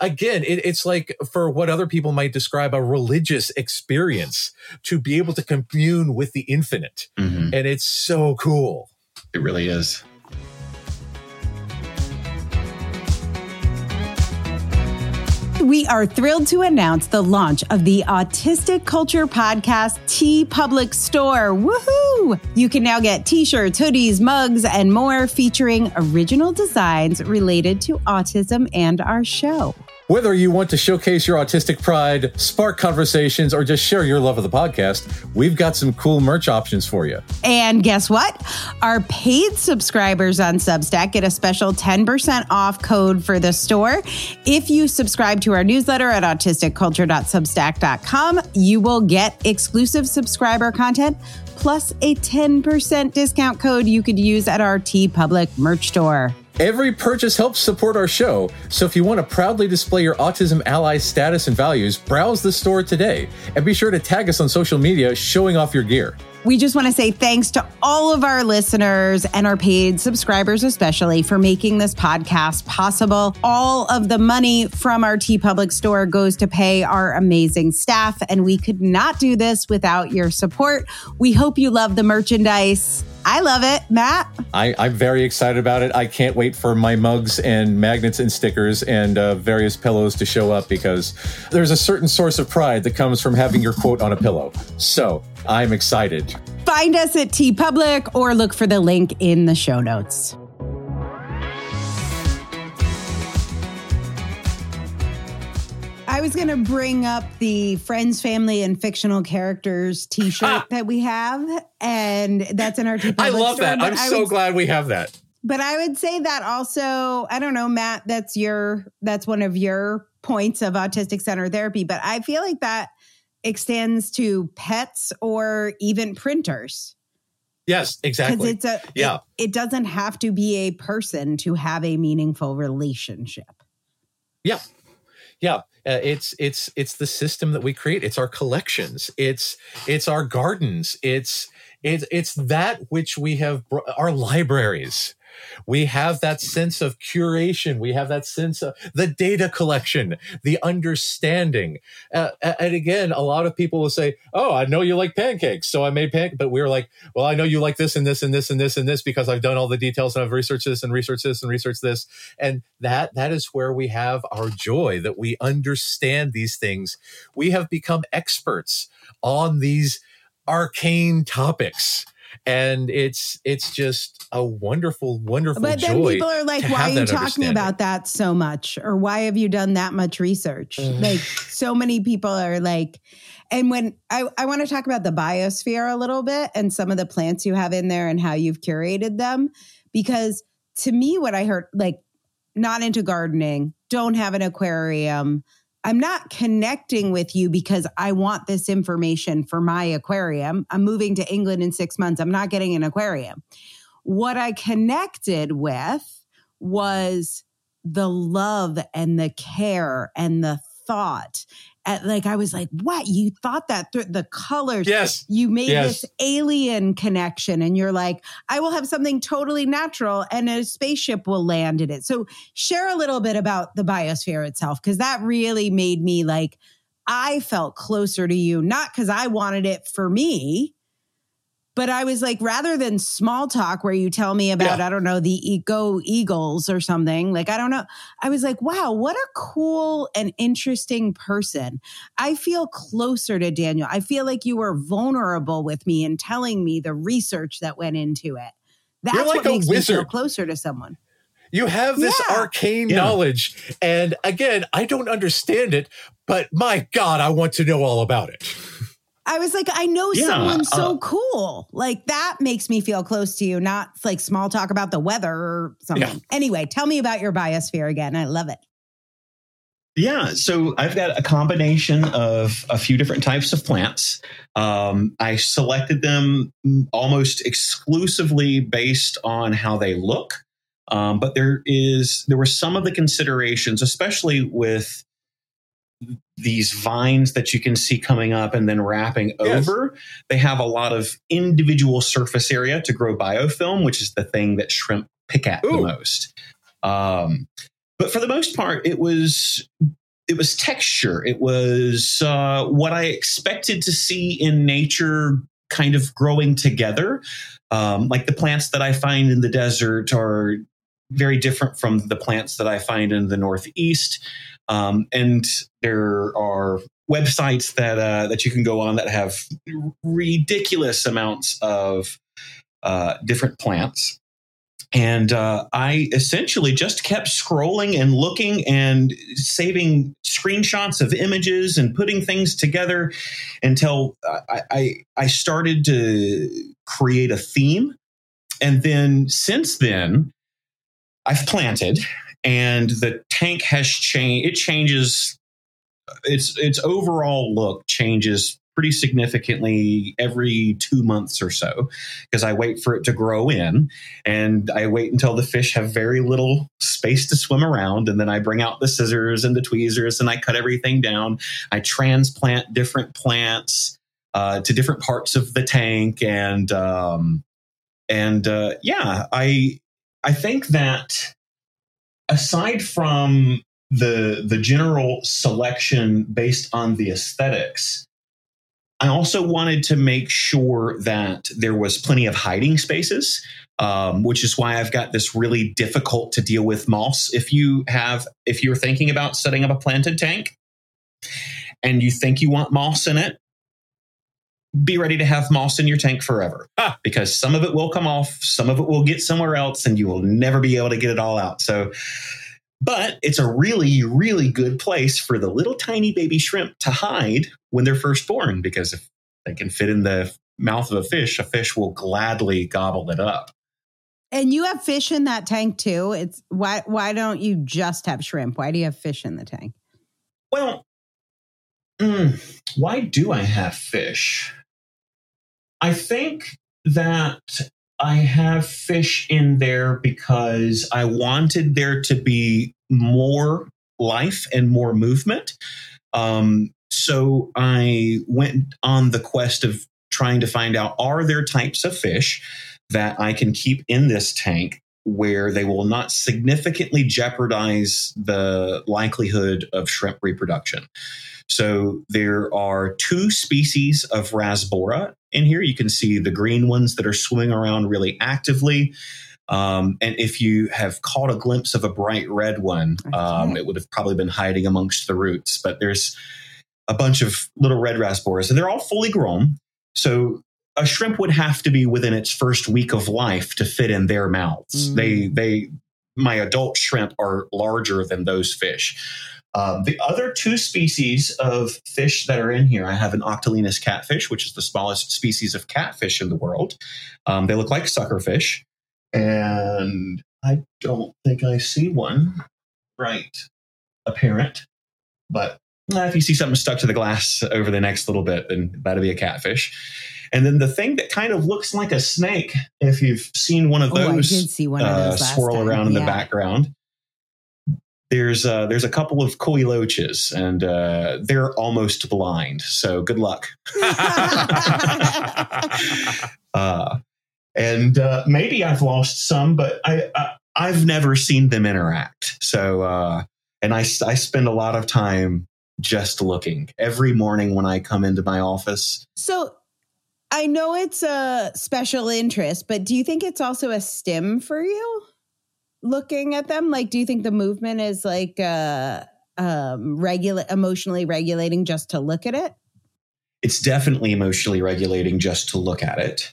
again, it, it's like for what other people might describe a religious experience to be able to commune with the infinite. Mm-hmm. And it's so cool.
It really is.
We are thrilled to announce the launch of the Autistic Culture Podcast T TeePublic Store. Woohoo! You can now get t shirts, hoodies, mugs, and more featuring original designs related to autism and our show.
Whether you want to showcase your autistic pride, spark conversations, or just share your love of the podcast, we've got some cool merch options for you.
And guess what? Our paid subscribers on Substack get a special 10% off code for the store. If you subscribe to our newsletter at autisticculture.substack.com, you will get exclusive subscriber content plus a 10% discount code you could use at our TeePublic merch store.
Every purchase helps support our show, so if you want to proudly display your Autism Ally status and values, browse the store today and be sure to tag us on social media showing off your gear.
We just want to say thanks to all of our listeners and our paid subscribers, especially for making this podcast possible. All of the money from our TeePublic store goes to pay our amazing staff, and we could not do this without your support. We hope you love the merchandise. I love it, Matt.
I, am very excited about it. I can't wait for my mugs and magnets and stickers and uh, various pillows to show up because there's a certain source of pride that comes from having your quote on a pillow. So I'm excited.
Find us at TeePublic or look for the link in the show notes. Was going to bring up the Friends, Family, and Fictional Characters t shirt ah. that we have. And that's in our TeePublic I
love
store,
that. I'm so would, glad we have that.
But I would say that also, I don't know, Matt, that's your, that's one of your points of autistic center therapy. But I feel like that extends to pets or even printers.
Yes, exactly.
It's a yeah. It, it, doesn't have to be a person to have a meaningful relationship.
Yeah, yeah. Uh, it's it's it's the system that we create. It's our collections. It's it's our gardens. It's it's it's that which we have br- our libraries We have that sense of curation. We have that sense of the data collection, the understanding. Uh, and again, a lot of people will say, "Oh, I know you like pancakes, so I made pancakes." But we are like, "Well, I know you like this and this and this and this and this because I've done all the details and I've researched this and researched this and researched this." And that that is where we have our joy that we understand these things. We have become experts on these arcane topics and it's it's just a wonderful wonderful
but then people are like why are you talking about that so much? Or why have you done that much research? Like so many people are like and when i, I want to talk about the biosphere a little bit and some of the plants you have in there and how you've curated them because to me what i heard like not into gardening don't have an aquarium I'm not connecting with you because I want this information for my aquarium. I'm moving to England in six months. I'm not getting an aquarium. What I connected with was the love and the care and the thought at, like I was like, what? You thought that through the colors.
Yes.
You made
yes.
this alien connection and you're like, I will have something totally natural and a spaceship will land in it. So share a little bit about the biosphere itself, because that really made me like, I felt closer to you, not because I wanted it for me, but I was like, rather than small talk where you tell me about, yeah. I don't know, the Go Eagles or something, like, I don't know. I was like, wow, what a cool and interesting person. I feel closer to Daniel. I feel like you were vulnerable with me and telling me the research that went into it. That's
You're like
what makes
wizard.
me feel closer to someone.
You have this yeah. arcane yeah. knowledge. And again, I don't understand it, but my God, I want to know all about it.
I was like, I know yeah, someone so uh, cool. Like that makes me feel close to you, not like small talk about the weather or something. Yeah. Anyway, tell me about your biosphere again. I love it.
Yeah, so I've got a combination of a few different types of plants. Um, I selected them almost exclusively based on how they look, um, but there is there were some of the considerations, especially with these vines that you can see coming up and then wrapping yes. over. They have a lot of individual surface area to grow biofilm, which is the thing that shrimp pick at Ooh. the most. Um, but for the most part, it was it was texture. It was uh, what I expected to see in nature, kind of growing together. Um, like the plants that I find in the desert are very different from the plants that I find in the Northeast. Um, and there are websites that uh, that you can go on that have ridiculous amounts of uh, different plants. And uh, I essentially just kept scrolling and looking and saving screenshots of images and putting things together until I, I, I started to create a theme. And then since then, I've planted and the tank has changed. It changes. Its its overall look changes pretty significantly every two months or so because I wait for it to grow in and I wait until the fish have very little space to swim around. And then I bring out the scissors and the tweezers and I cut everything down. I transplant different plants uh, to different parts of the tank. And, um, and uh, yeah, I, I think that aside from the the general selection based on the aesthetics i also wanted to make sure that there was plenty of hiding spaces um, which is why i've got this really difficult to deal with moss if you have if you're thinking about setting up a planted tank and you think you want moss in it be ready to have moss in your tank forever ah. because some of it will come off, some of it will get somewhere else, and you will never be able to get it all out. So, but it's a really, really good place for the little tiny baby shrimp to hide when they're first born because if they can fit in the mouth of a fish, a fish will gladly gobble it up.
And you have fish in that tank too. It's why why don't you just have shrimp? Why do you have fish in the tank?
Well, mm, why do I have fish? I think that I have fish in there because I wanted there to be more life and more movement. Um, so I went on the quest of trying to find out are there types of fish that I can keep in this tank where they will not significantly jeopardize the likelihood of shrimp reproduction. So there are two species of Rasbora in here. You can see the green ones that are swimming around really actively. Um, and if you have caught a glimpse of a bright red one, um, it would have probably been hiding amongst the roots. But there's a bunch of little red rasboras, and they're all fully grown. So a shrimp would have to be within its first week of life to fit in their mouths. Mm. They they my adult shrimp are larger than those fish. Um, the other two species of fish that are in here, I have an Otocinclus catfish, which is the smallest species of catfish in the world. Um, they look like suckerfish, and I don't think I see one right apparent, but uh, if you see something stuck to the glass over the next little bit, then that'll be a catfish. And then the thing that kind of looks like a snake, if you've seen one of those, oh, I
did see one of those uh,
swirl
time.
around in yeah. the background. There's uh, there's a couple of kuhli loaches, and uh, they're almost blind. So good luck. uh, and uh, maybe I've lost some, but I, I have never seen them interact. So uh, and I I spend a lot of time just looking every morning when I come into my office.
So I know it's a special interest, but do you think it's also a stim for you looking at them? Like, do you think the movement is like uh, um, regulate, emotionally regulating just to look at it?
It's definitely emotionally regulating just to look at it.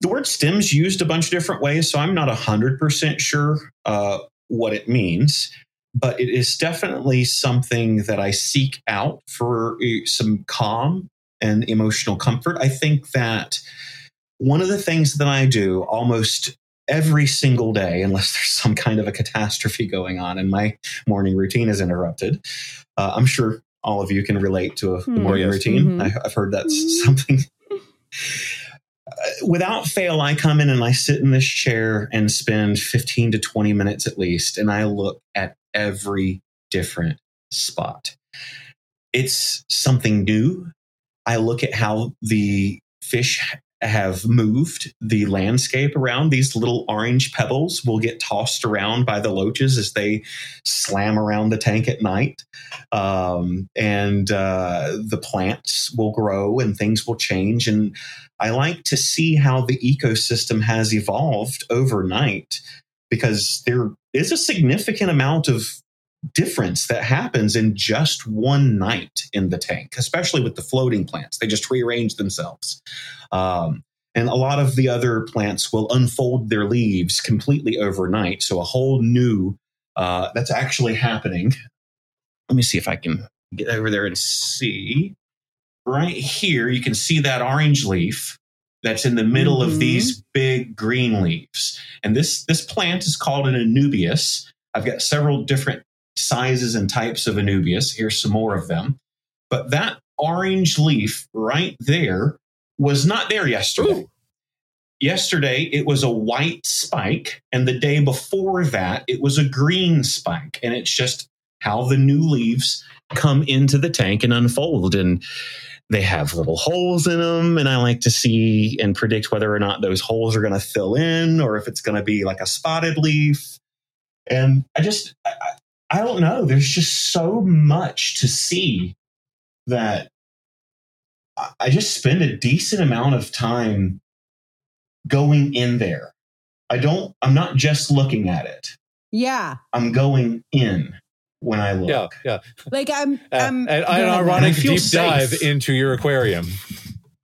The word stems used a bunch of different ways, so I'm not 100% sure uh, what it means but it is definitely something that I seek out for uh, some calm and emotional comfort. I think that one of the things that I do almost every single day, unless there's some kind of a catastrophe going on and my morning routine is interrupted, uh, I'm sure all of you can relate to a mm. morning routine. Mm-hmm. I, have heard that's mm-hmm. something. Uh, without fail, I come in and I sit in this chair and spend 15 to 20 minutes at least, and I look at every different spot. It's something new. I look at how the fish have moved the landscape around. These little orange pebbles will get tossed around by the loaches as they slam around the tank at night. Um, and uh, the plants will grow and things will change. And I like to see how the ecosystem has evolved overnight because there is a significant amount of difference that happens in just one night in the tank, especially with the floating plants. They just rearrange themselves. Um, and a lot of the other plants will unfold their leaves completely overnight. So a whole new uh, that's actually happening. Let me see if I can get over there and see. Right here, you can see that orange leaf that's in the middle mm-hmm. of these big green leaves. And this, this plant is called an anubias. I've got several different sizes and types of anubias. Here's some more of them. But that orange leaf right there was not there yesterday. Ooh. Yesterday, it was a white spike. And the day before that, it was a green spike. And it's just how the new leaves come into the tank and unfold. And they have little holes in them. And I like to see and predict whether or not those holes are going to fill in or if it's going to be like a spotted leaf. And I just, I, I don't know. There's just so much to see that I just spend a decent amount of time going in there. I don't, I'm not just looking at it.
Yeah.
I'm going in when I look.
Yeah, yeah.
Like I'm, I'm
and, an ironic deep safe. dive into your aquarium.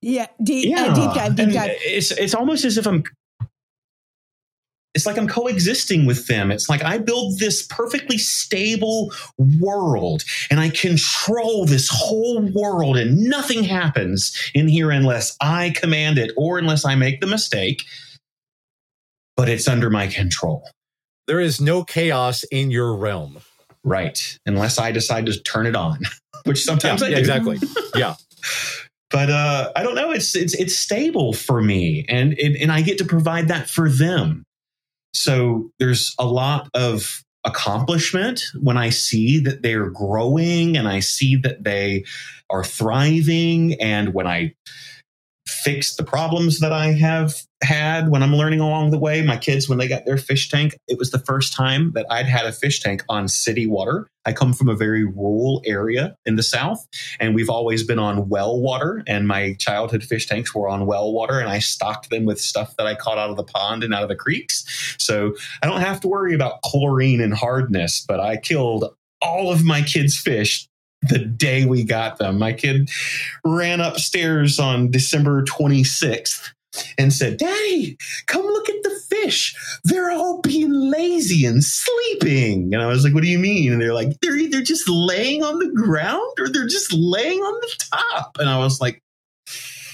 Yeah, deep, yeah. Uh, deep dive, deep and dive.
It's it's almost as if I'm. It's like I'm coexisting with them. It's like I build this perfectly stable world and I control this whole world and nothing happens in here unless I command it or unless I make the mistake. But it's under my control.
There is no chaos in your realm.
Right. Unless I decide to turn it on, which sometimes
yeah,
I do.
Exactly. Yeah.
but uh, I don't know. It's it's it's stable for me, and it, and I get to provide that for them. So there's a lot of accomplishment when I see that they're growing and I see that they are thriving, and when I fix the problems that I have had when I'm learning along the way. My kids, when they got their fish tank, it was the first time that I'd had a fish tank on city water. I come from a very rural area in the South, and we've always been on well water. And my childhood fish tanks were on well water, and I stocked them with stuff that I caught out of the pond and out of the creeks. So I don't have to worry about chlorine and hardness, but I killed all of my kids' fish the day we got them. My kid ran upstairs on December 26th and said, Daddy, come look at the fish. They're all being lazy and sleeping. And I was like, What do you mean? And they're like, They're either just laying on the ground or they're just laying on the top. And I was like,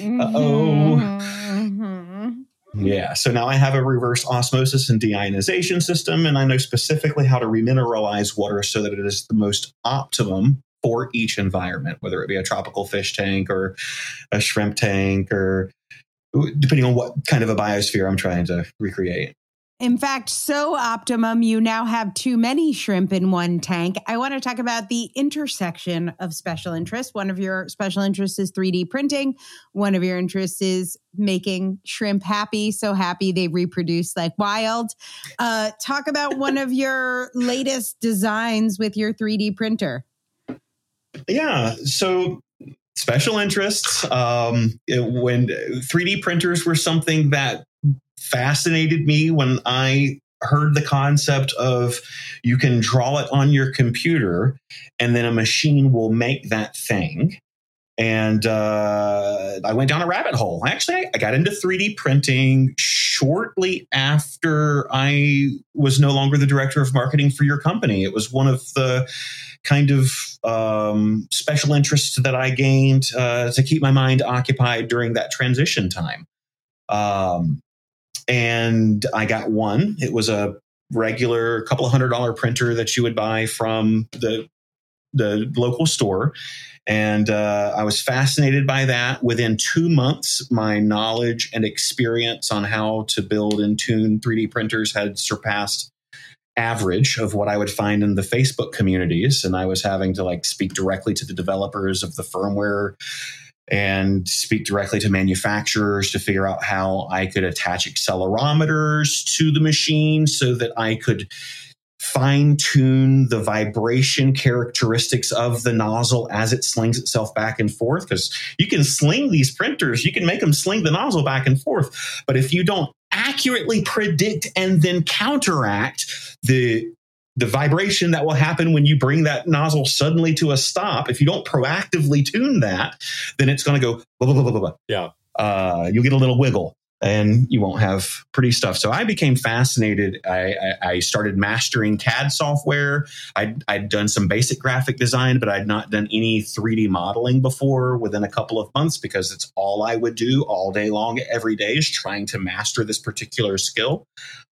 Uh oh. Mm-hmm. Yeah. So now I have a reverse osmosis and deionization system, and I know specifically how to remineralize water so that it is the most optimum for each environment, whether it be a tropical fish tank or a shrimp tank or depending on what kind of a biosphere I'm trying to recreate.
In fact, so optimum, you now have too many shrimp in one tank. I want to talk about the intersection of special interests. One of your special interests is 3D printing. One of your interests is making shrimp happy, so happy they reproduce like wild. Uh, talk about one of your latest designs with your 3D printer.
Yeah. So special interests. Um, it, when 3D printers were something that fascinated me when I heard the concept of you can draw it on your computer and then a machine will make that thing. And uh, I went down a rabbit hole. Actually, I got into 3D printing shortly after I was no longer the director of marketing for your company. It was one of the kind of um, special interests that I gained uh, to keep my mind occupied during that transition time. Um, and I got one. It was a regular couple hundred dollar printer that you would buy from the the local store. And uh, I was fascinated by that. Within two months, my knowledge and experience on how to build and tune 3D printers had surpassed average of what I would find in the Facebook communities. And I was having to like speak directly to the developers of the firmware and speak directly to manufacturers to figure out how I could attach accelerometers to the machine so that I could fine tune the vibration characteristics of the nozzle as it slings itself back and forth. Because you can sling these printers, you can make them sling the nozzle back and forth. But if you don't accurately predict and then counteract the the vibration that will happen when you bring that nozzle suddenly to a stop, if you don't proactively tune that, then it's going to go blah, blah, blah, blah, blah.
Yeah.
Uh, you'll get a little wiggle and you won't have pretty stuff. So I became fascinated. I, I, I started mastering CAD software. I'd, I'd, done some basic graphic design, but I'd not done any 3D modeling before within a couple of months because it's all I would do all day long, every day is trying to master this particular skill.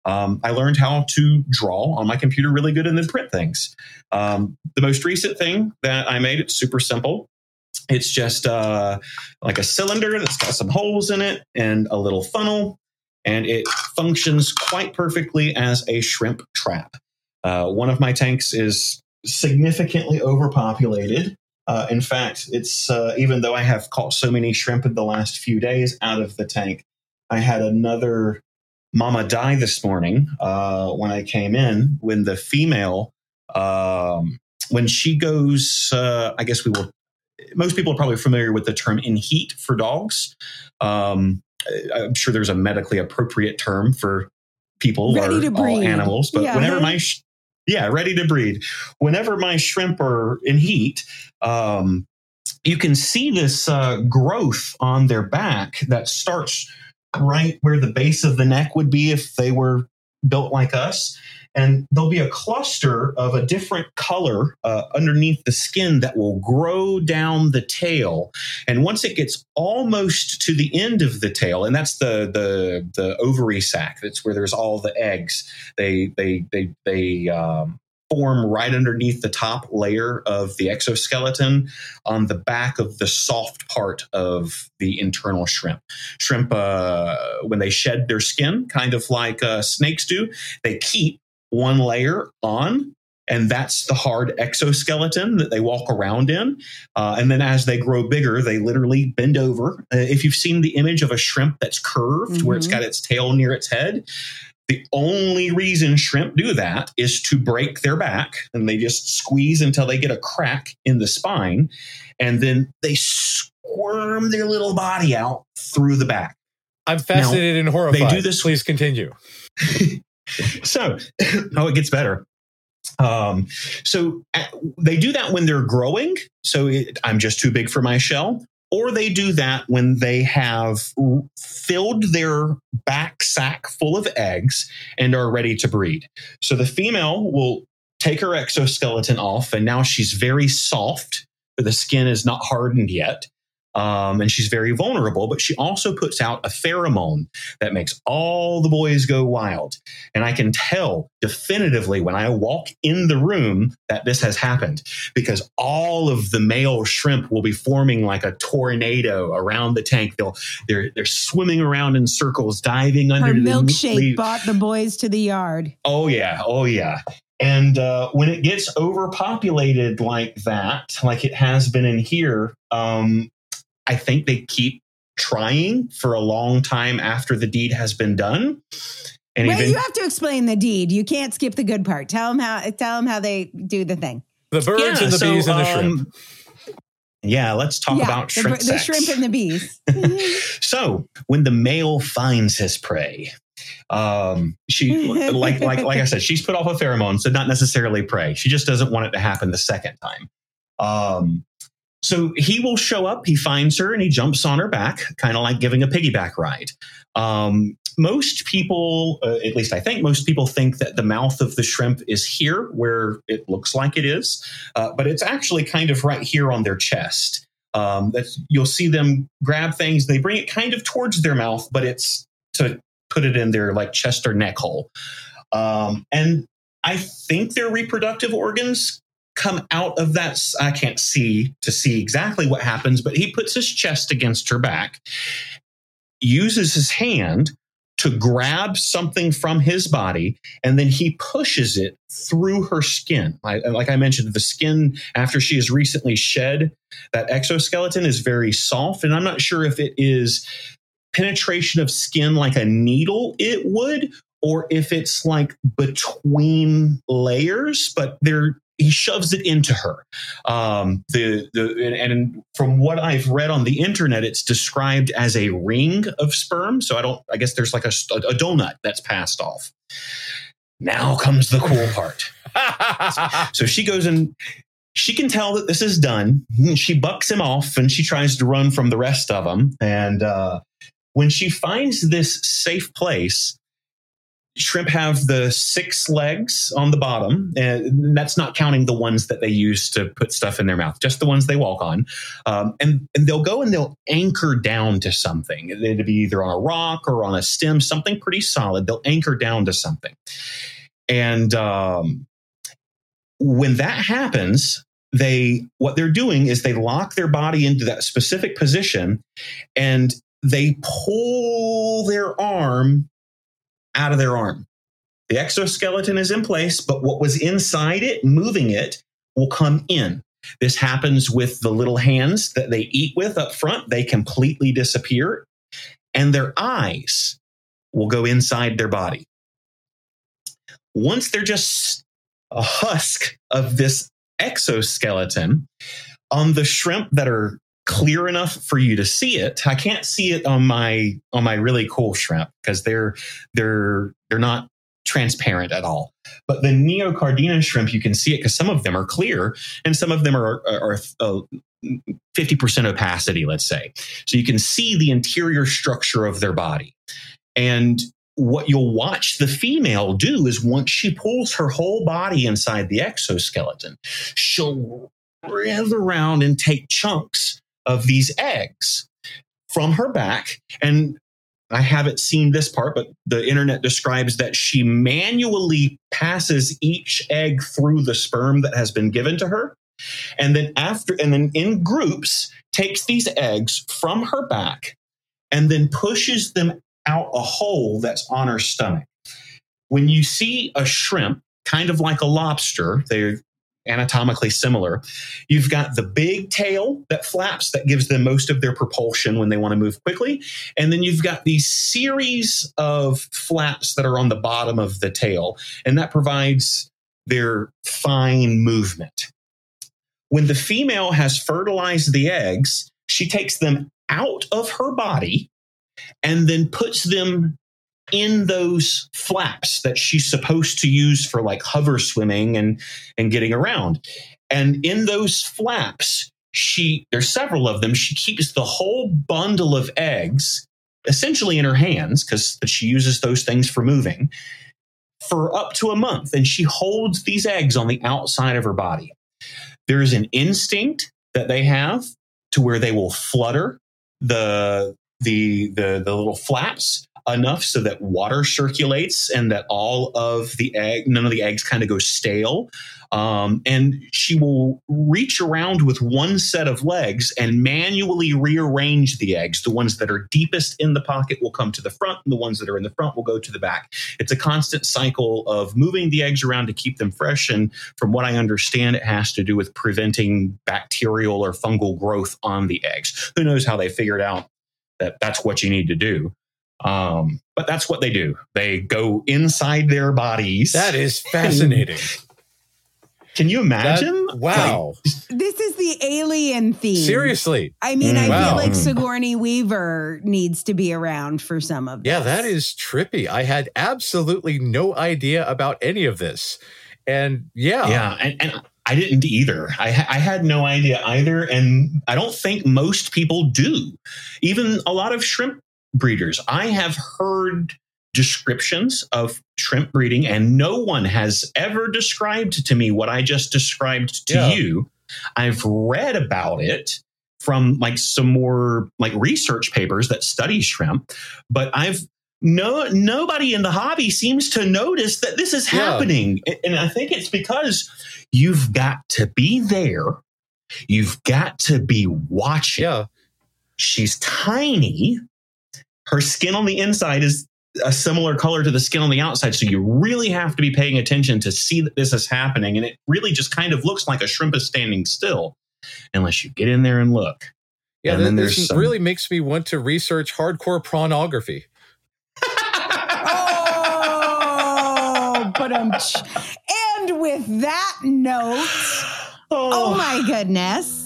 Um, I learned how to draw on my computer really good and then print things. Um, the most recent thing that I made, it's super simple. It's just uh, like a cylinder that's got some holes in it and a little funnel, and it functions quite perfectly as a shrimp trap. Uh, one of my tanks is significantly overpopulated. Uh, in fact, it's uh, even though I have caught so many shrimp in the last few days out of the tank, I had another mama die this morning uh, when I came in. When the female, um, when she goes, uh, I guess we will most people are probably familiar with the term in heat for dogs. Um, I'm sure there's a medically appropriate term for people
ready
or all animals, but
yeah.
whenever my sh- yeah, ready to breed. Whenever my shrimp are in heat, um, you can see this uh, growth on their back that starts right where the base of the neck would be if they were built like us and there'll be a cluster of a different color uh, underneath the skin that will grow down the tail and once it gets almost to the end of the tail and that's the the the ovary sac that's where there's all the eggs they they they they um, form right underneath the top layer of the exoskeleton on the back of the soft part of the internal shrimp. Shrimp, uh, when they shed their skin, kind of like uh, snakes do, they keep one layer on and that's the hard exoskeleton that they walk around in. Uh, and then as they grow bigger, they literally bend over. Uh, if you've seen the image of a shrimp that's curved, mm-hmm. where it's mm-hmm. got its tail near its head, the only reason shrimp do that is to break their back, and they just squeeze until they get a crack in the spine, and then they squirm their little body out through the back.
I'm fascinated now, and horrified. They do this. Please continue.
so, oh, it gets better. Um, so uh, they do that when they're growing. So it, I'm just too big for my shell. Or they do that when they have filled their back sack full of eggs and are ready to breed. So the female will take her exoskeleton off, and now she's very soft. The skin is not hardened yet um, and she's very vulnerable, but she also puts out a pheromone that makes all the boys go wild. And I can tell definitively when I walk in the room that this has happened because all of the male shrimp will be forming like a tornado around the tank. They'll they're they're swimming around in circles, diving under
Her
the
milkshake brought the boys to the yard.
Oh yeah, oh yeah. And uh, when it gets overpopulated like that, like it has been in here, um, I think they keep trying for a long time after the deed has been done.
And Wait, even, you have to explain the deed. You can't skip the good part. Tell them how. Tell them how they do the thing.
The birds yeah, and the so, bees and the shrimp. Um,
yeah, let's talk yeah, about shrimp.
The, the shrimp and the bees.
so when the male finds his prey, um, she like like like I said, she's put off a pheromone, so not necessarily prey. She just doesn't want it to happen the second time. Um, so he will show up, he finds her, and he jumps on her back, kind of like giving a piggyback ride. Um, most people, uh, at least I think most people think that the mouth of the shrimp is here where it looks like it is, uh, but it's actually kind of right here on their chest. Um, you'll see them grab things, they bring it kind of towards their mouth, but it's to put it in their like chest or neck hole. Um, and I think their reproductive organs come out of that. I can't see to see exactly what happens, but he puts his chest against her back, uses his hand to grab something from his body, and then he pushes it through her skin. Like I mentioned, the skin after she has recently shed that exoskeleton is very soft, and I'm not sure if it is penetration of skin like a needle it would or if it's like between layers but they're he shoves it into her. Um, the the and, from what I've read on the internet, it's described as a ring of sperm. So I don't. I guess there's like a, a donut that's passed off. Now comes the cool part. so she goes and she can tell that this is done. She bucks him off and she tries to run from the rest of them. And uh, when she finds this safe place, shrimp have the six legs on the bottom and that's not counting the ones that they use to put stuff in their mouth just the ones they walk on. Um, and, and they'll go and they'll anchor down to something. It'll be either on a rock or on a stem something pretty solid. They'll anchor down to something. And um, when that happens they what they're doing is they lock their body into that specific position and they pull their arm out of their arm. The exoskeleton is in place, but what was inside it, moving it, will come in. This happens with the little hands that they eat with up front. They completely disappear, and their eyes will go inside their body. Once they're just a husk of this exoskeleton, on the shrimp that are clear enough for you to see it. I can't see it on my on my really cool shrimp because they're they're they're not transparent at all. But the neocaridina shrimp, you can see it because some of them are clear and some of them are are, are uh, 50% opacity, let's say. So you can see the interior structure of their body. And what you'll watch the female do is once she pulls her whole body inside the exoskeleton, she'll writhe around and take chunks of these eggs from her back. And I haven't seen this part, but the internet describes that she manually passes each egg through the sperm that has been given to her. And then after, and then in groups, takes these eggs from her back and then pushes them out a hole that's on her stomach. When you see a shrimp kind of like a lobster. They're anatomically similar. You've got the big tail that flaps that gives them most of their propulsion when they want to move quickly. And then you've got these series of flaps that are on the bottom of the tail, and that provides their fine movement. When the female has fertilized the eggs, she takes them out of her body and then puts them in those flaps that she's supposed to use for like hover swimming and and getting around. And in those flaps she there's several of them she keeps the whole bundle of eggs essentially in her hands because she uses those things for moving for up to a month and she holds these eggs on the outside of her body. There's an instinct that they have to where they will flutter the the the, the little flaps enough so that water circulates and that all of the egg, none of the eggs kind of go stale. Um, and she will reach around with one set of legs and manually rearrange the eggs. The ones that are deepest in the pocket will come to the front, and the ones that are in the front will go to the back. It's a constant cycle of moving the eggs around to keep them fresh. And from what I understand, it has to do with preventing bacterial or fungal growth on the eggs. Who knows how they figured out that that's what you need to do. Um, but that's what they do. They go inside their bodies.
That is fascinating.
Can you imagine?
That, wow.
Like, this is the alien theme.
Seriously.
I mean, mm, I wow. feel like Sigourney Weaver needs to be around for some of this.
Yeah, that is trippy. I had absolutely no idea about any of this. And yeah.
Yeah. And, and I didn't either. I, I, had no idea either. And I don't think most people do. Even a lot of shrimp breeders. I have heard descriptions of shrimp breeding, and no one has ever described to me what I just described to yeah. you. I've read about it from like some more like research papers that study shrimp, but I've no nobody in the hobby seems to notice that this is happening. Yeah. And I think it's because you've got to be there. You've got to be watching.
Yeah.
She's tiny her skin on the inside is a similar color to the skin on the outside. So you really have to be paying attention to see that this is happening. And it really just kind of looks like a shrimp is standing still unless you get in there and look.
Yeah, and then this some... really makes me want to research hardcore pornography.
oh, but um, and with that note, oh, oh my goodness.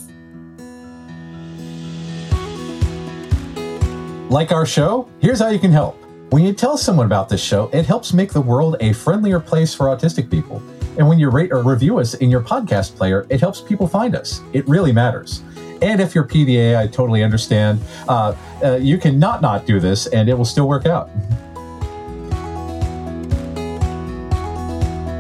Like our show? Here's how you can help. When you tell someone about this show, it helps make the world a friendlier place for autistic people. And when you rate or review us in your podcast player, it helps people find us. It really matters. And if you're PDA, I totally understand. Uh, uh, you can not not do this, and it will still work out.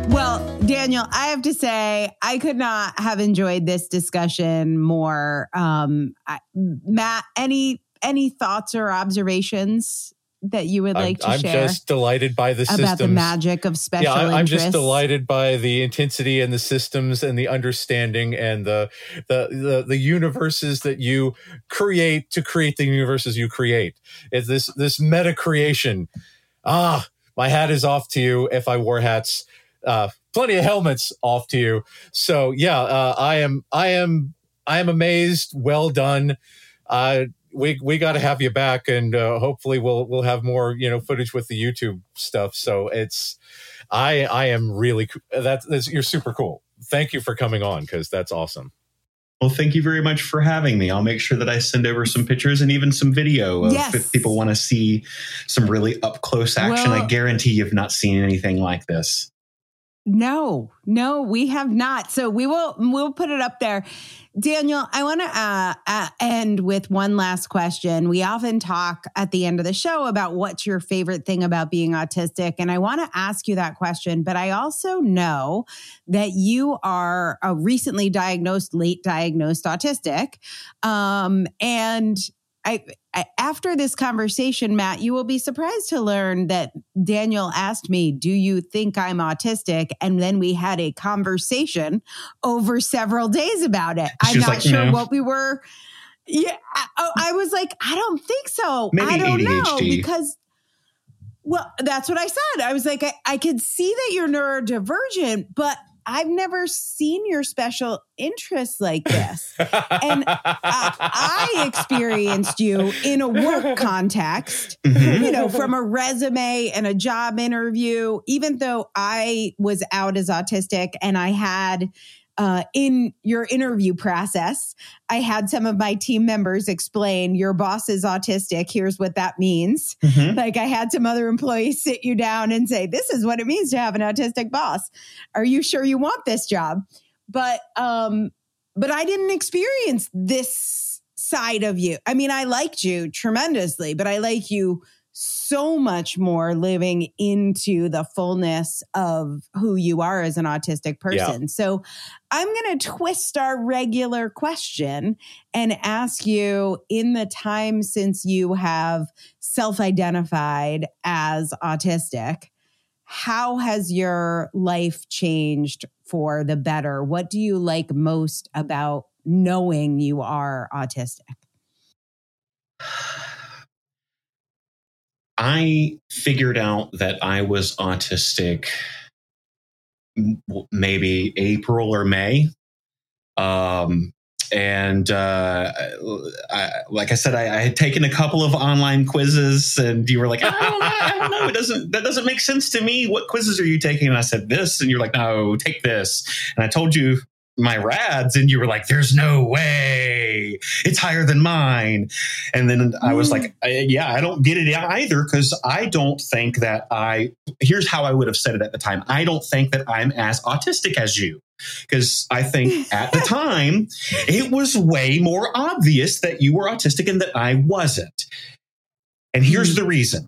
Well, Daniel, I have to say, I could not have enjoyed this discussion more. Um, I, Matt, any any thoughts or observations that you would like
I'm,
to share?
I'm just delighted by the
about
systems.
the magic of special.
Yeah,
I,
am just delighted by the intensity and the systems and the understanding and the, the the the universes that you create to create the universes you create. It's this this meta creation. Ah, my hat is off to you. If I wore hats, uh, plenty of helmets off to you. So yeah, uh, I am I am I am amazed. Well done. Uh, we we got to have you back, and uh, hopefully we'll we'll have more you know footage with the YouTube stuff. So it's I I am really that's, that's you're super cool. Thank you for coming on because that's awesome.
Well, thank you very much for having me. I'll make sure that I send over some pictures and even some video of yes. if people want to see some really up close action. Well, I guarantee you've not seen anything like this.
No, no, we have not. So we will we'll put it up there. Daniel, I want to uh, uh, end with one last question. We often talk at the end of the show about what's your favorite thing about being autistic. And I want to ask you that question, but I also know that you are a recently diagnosed, late diagnosed autistic. Um, and I, I, after this conversation, Matt, you will be surprised to learn that Daniel asked me, "Do you think I'm autistic?" And then we had a conversation over several days about it. I'm not like, sure no. what we were. Yeah, I, oh, I was like, I don't think so.
Maybe
I don't
ADHD.
know because Well, that's what I said. I was like, I, I could see that you're neurodivergent, but I've never seen your special interests like this. and I, I, experienced you in a work context, mm-hmm. you know, from a resume and a job interview, even though I was out as autistic and I had uh, in your interview process, I had some of my team members explain your boss is autistic. Here's what that means. Mm-hmm. Like I had some other employees sit you down and say, This is what it means to have an autistic boss. Are you sure you want this job? But um, but I didn't experience this side of you. I mean, I liked you tremendously, but I like you so much more living into the fullness of who you are as an autistic person. Yeah. So I'm going to twist our regular question and ask you in the time since you have self identified as autistic, how has your life changed for the better? What do you like most about knowing you are autistic?
I figured out that I was autistic maybe April or May. Um, and uh, I, like I said, I, I, had taken a couple of online quizzes, and you were like, "I don't know, it doesn't that doesn't make sense to me. What quizzes are you taking?" And I said this, and you're like, "No, take this." And I told you my RAADS and you were like there's no way it's higher than mine and then i was like mm. yeah i don't get it either because i don't think that i here's how i would have said it at the time i don't think that i'm as autistic as you because i think at the time it was way more obvious that you were autistic and that i wasn't and here's the mm. reason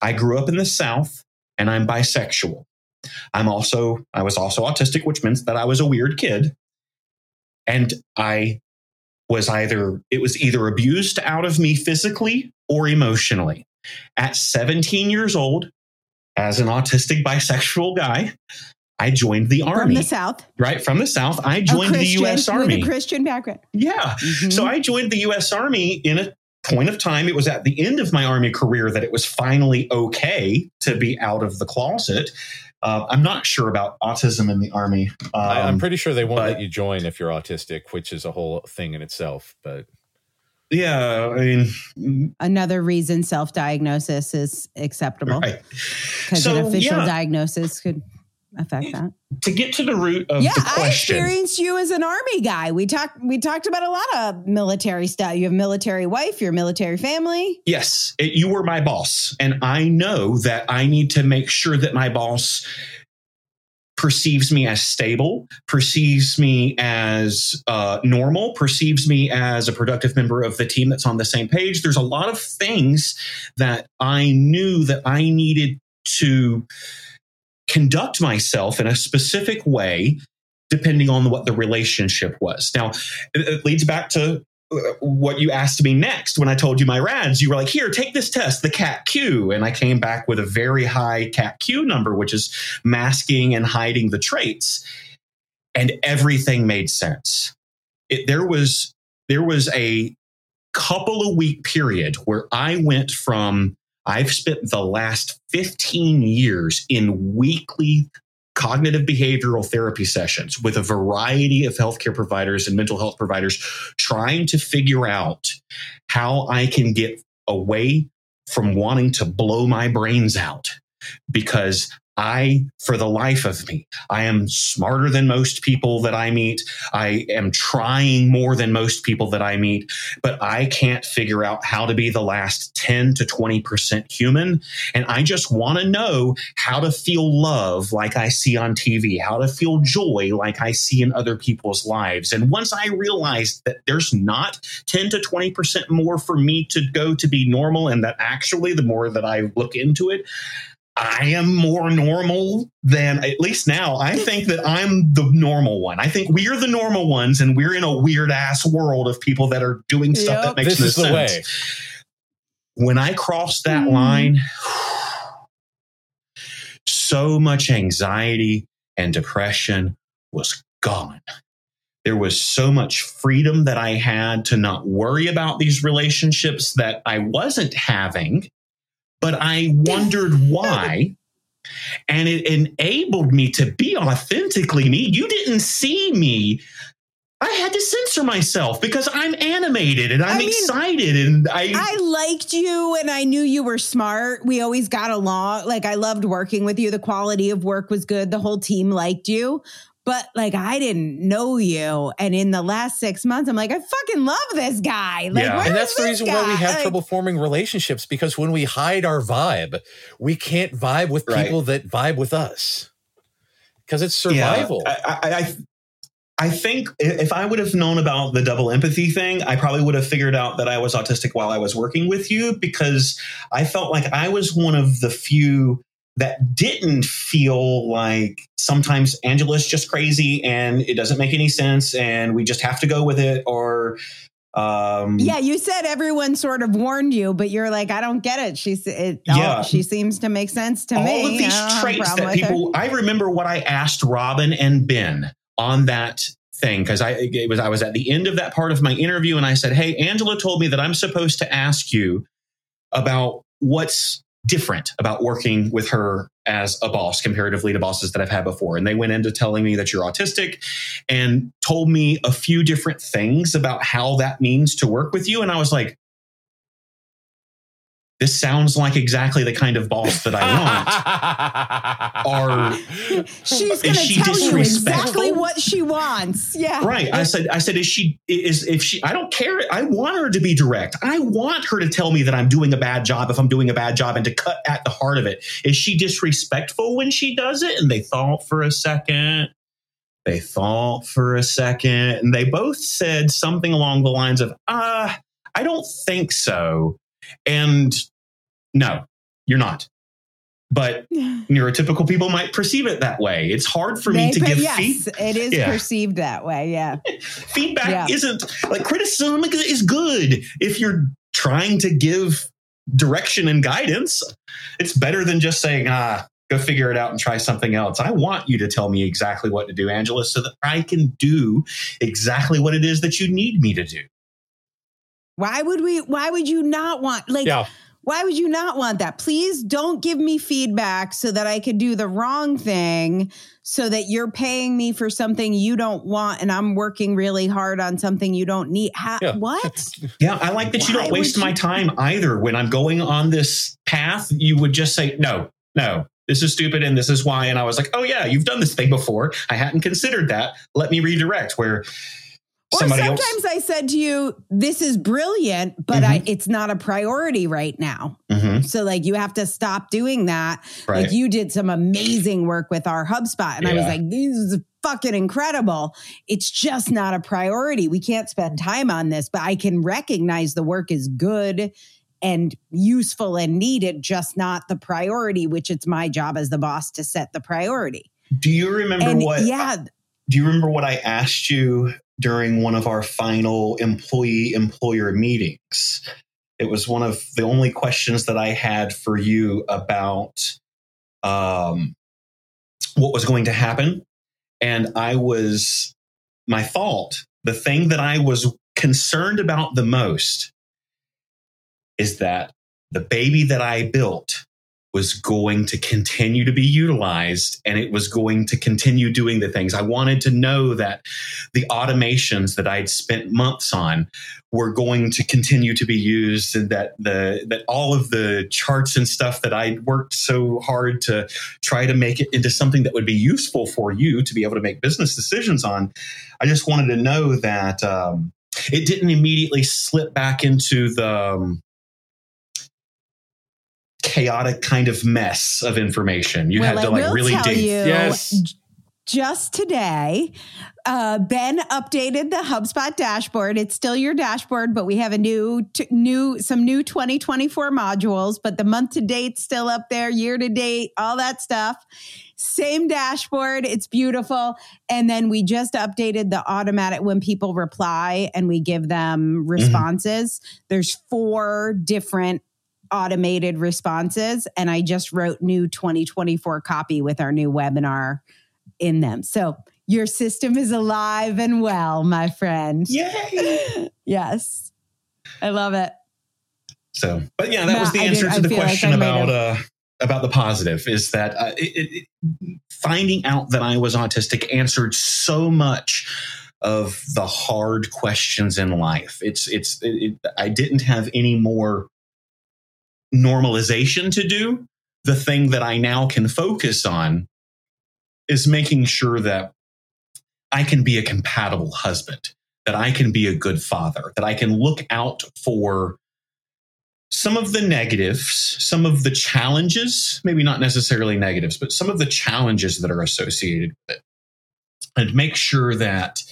i grew up in the south and i'm bisexual I'm also, I was also autistic, which means that I was a weird kid. And I was either, it was either abused out of me physically or emotionally. At 17 years old, as an autistic bisexual guy, I joined the army
from the South.
Right from the South, I joined the U.S. Army.
With a Christian background.
Yeah, mm-hmm. so I joined the U.S. Army in a point of time. It was at the end of my army career that it was finally okay to be out of the closet. Uh, I'm not sure about autism in the army. Um,
I, am pretty sure they won't but, let you join if you're autistic, which is a whole thing in itself. But
yeah, I mean,
another reason self-diagnosis is acceptable because right. so, an official yeah. diagnosis could affect that.
To get to the root of yeah, the question, I
experienced you as an army guy. We talked we talked about a lot of military stuff. You have military wife, your military family.
Yes, it, you were my boss, and I know that I need to make sure that my boss perceives me as stable, perceives me as uh, normal, perceives me as a productive member of the team that's on the same page. There's a lot of things that I knew that I needed to conduct myself in a specific way depending on what the relationship was. Now, it, leads back to uh, what you asked me next when I told you my RAADS. You were like, here, take this test, the CAT Q. And I came back with a very high CAT Q number, which is masking and hiding the traits. And everything made sense. It, there was there was a couple of week period where I went from I've spent the last 15 years in weekly cognitive behavioral therapy sessions with a variety of healthcare providers and mental health providers trying to figure out how I can get away from wanting to blow my brains out. Because I, for the life of me, I am smarter than most people that I meet. I am trying more than most people that I meet, but I can't figure out how to be the last 10 to 20% human. And I just want to know how to feel love like I see on TV, how to feel joy like I see in other people's lives. And once I realized that there's not 10 to 20% more for me to go to be normal, and that actually the more that I look into it, I am more normal than at least now. I think that I'm the normal one. I think we're the normal ones, and we're in a weird ass world of people that are doing stuff yep. that makes this no sense. Way. When I crossed that mm. line, so much anxiety and depression was gone. There was so much freedom that I had to not worry about these relationships that I wasn't having but I wondered why. And it enabled me to be authentically me. You didn't see me I had to censor myself because I'm animated and I'm I mean, excited and I
I liked you and I knew you were smart. We always got along. Like I loved working with you. The quality of work was good. The whole team liked you. But like I didn't know you. And in the last six months, I'm like, I fucking love this guy. Like,
yeah. And that's the reason guy? why we have like, trouble forming relationships because when we hide our vibe, we can't vibe with people that vibe with us because it's survival.
Yeah, I, I, I think if I would have known about the double empathy thing, I probably would have figured out that I was autistic while I was working with you because I felt like I was one of the few that didn't feel like sometimes Angela's just crazy and it doesn't make any sense and we just have to go with it or
um, yeah, you said everyone sort of warned you, but you're like, I don't get it. She's, it, yeah, she seems to make sense to
all
me.
All of these traits that people, her. I remember what I asked Robin and Ben on that thing because I it was I was at the end of that part of my interview and I said, "Hey, Angela told me that I'm supposed to ask you about what's different about working with her as a boss comparatively to bosses that I've had before." And they went into telling me that you're autistic and told me a few different things about how that means to work with you and I was like, this sounds like exactly the kind of boss that I want.
Or she's going to tell you exactly what she wants. Yeah,
right. I said, I said, is she is if she? I don't care. I want her to be direct. I want her to tell me that I'm doing a bad job if I'm doing a bad job, and to cut at the heart of it. Is she disrespectful when she does it? And they thought for a second. They thought for a second, and they both said something along the lines of, "Ah, uh, I don't think so." And no, you're not. But neurotypical people might perceive it that way. It's hard for they me to give yes, feedback.
It is yeah. perceived that way. Yeah.
feedback yeah. isn't like criticism is good if you're trying to give direction and guidance. It's better than just saying, ah, go figure it out and try something else. I want you to tell me exactly what to do, Angela, so that I can do exactly what it is that you need me to do.
Why would we? Why would you not want like? Yeah. Why would you not want that? Please don't give me feedback so that I could do the wrong thing so that you're paying me for something you don't want and I'm working really hard on something you don't need. Ha- yeah. What?
Yeah, I like that Why you don't waste my time either. When I'm going on this path, you would just say, no, no, this is stupid and this is why. And I was like, oh, yeah, you've done this thing before. I hadn't considered that. Let me redirect. Where
or sometimes else. I said to you, "This is brilliant, but mm-hmm. I, it's not a priority right now." Mm-hmm. So, like, you have to stop doing that. Right. Like, you did some amazing work with our HubSpot, and yeah. I was like, "This is fucking incredible." It's just not a priority. We can't spend time on this, but I can recognize the work is good and useful and needed, just not the priority. Which it's my job as the boss to set the priority.
Do you remember
and
what?
Yeah.
Do you remember what I asked you during one of our final employee employer meetings. It was one of the only questions that I had for you about um, what was going to happen. And I was, my fault, the thing that I was concerned about the most is that the baby that I built was going to continue to be utilized and it was going to continue doing the things. I wanted to know that the automations that I'd spent months on were going to continue to be used and that the that all of the charts and stuff that I'd worked so hard to try to make it into something that would be useful for you to be able to make business decisions on. I just wanted to know that um, it didn't immediately slip back into the um, chaotic kind of mess of information. You well, had to like really dig.
You, yes. Just today, uh, Ben updated the HubSpot dashboard. It's still your dashboard, but we have a new, t- new, some new 2024 modules. But the month to date still up there, year to date, all that stuff. Same dashboard. It's beautiful. And then we just updated the automatic when people reply and we give them mm-hmm. responses. Mm-hmm. There's four different automated responses. And I just wrote new 2024 copy with our new webinar in them. So your system is alive and well, my friend.
Yay!
yes. I love it.
So, but yeah, that no, was the answer to the question like about uh, about the positive. Is that uh, it, it, finding out that I was autistic answered so much of the hard questions in life. It's it's it, I didn't have any more normalization to do. The thing that I now can focus on is making sure that I can be a compatible husband, that I can be a good father, that I can look out for some of the negatives, some of the challenges, maybe not necessarily negatives, but some of the challenges that are associated with it. And make sure that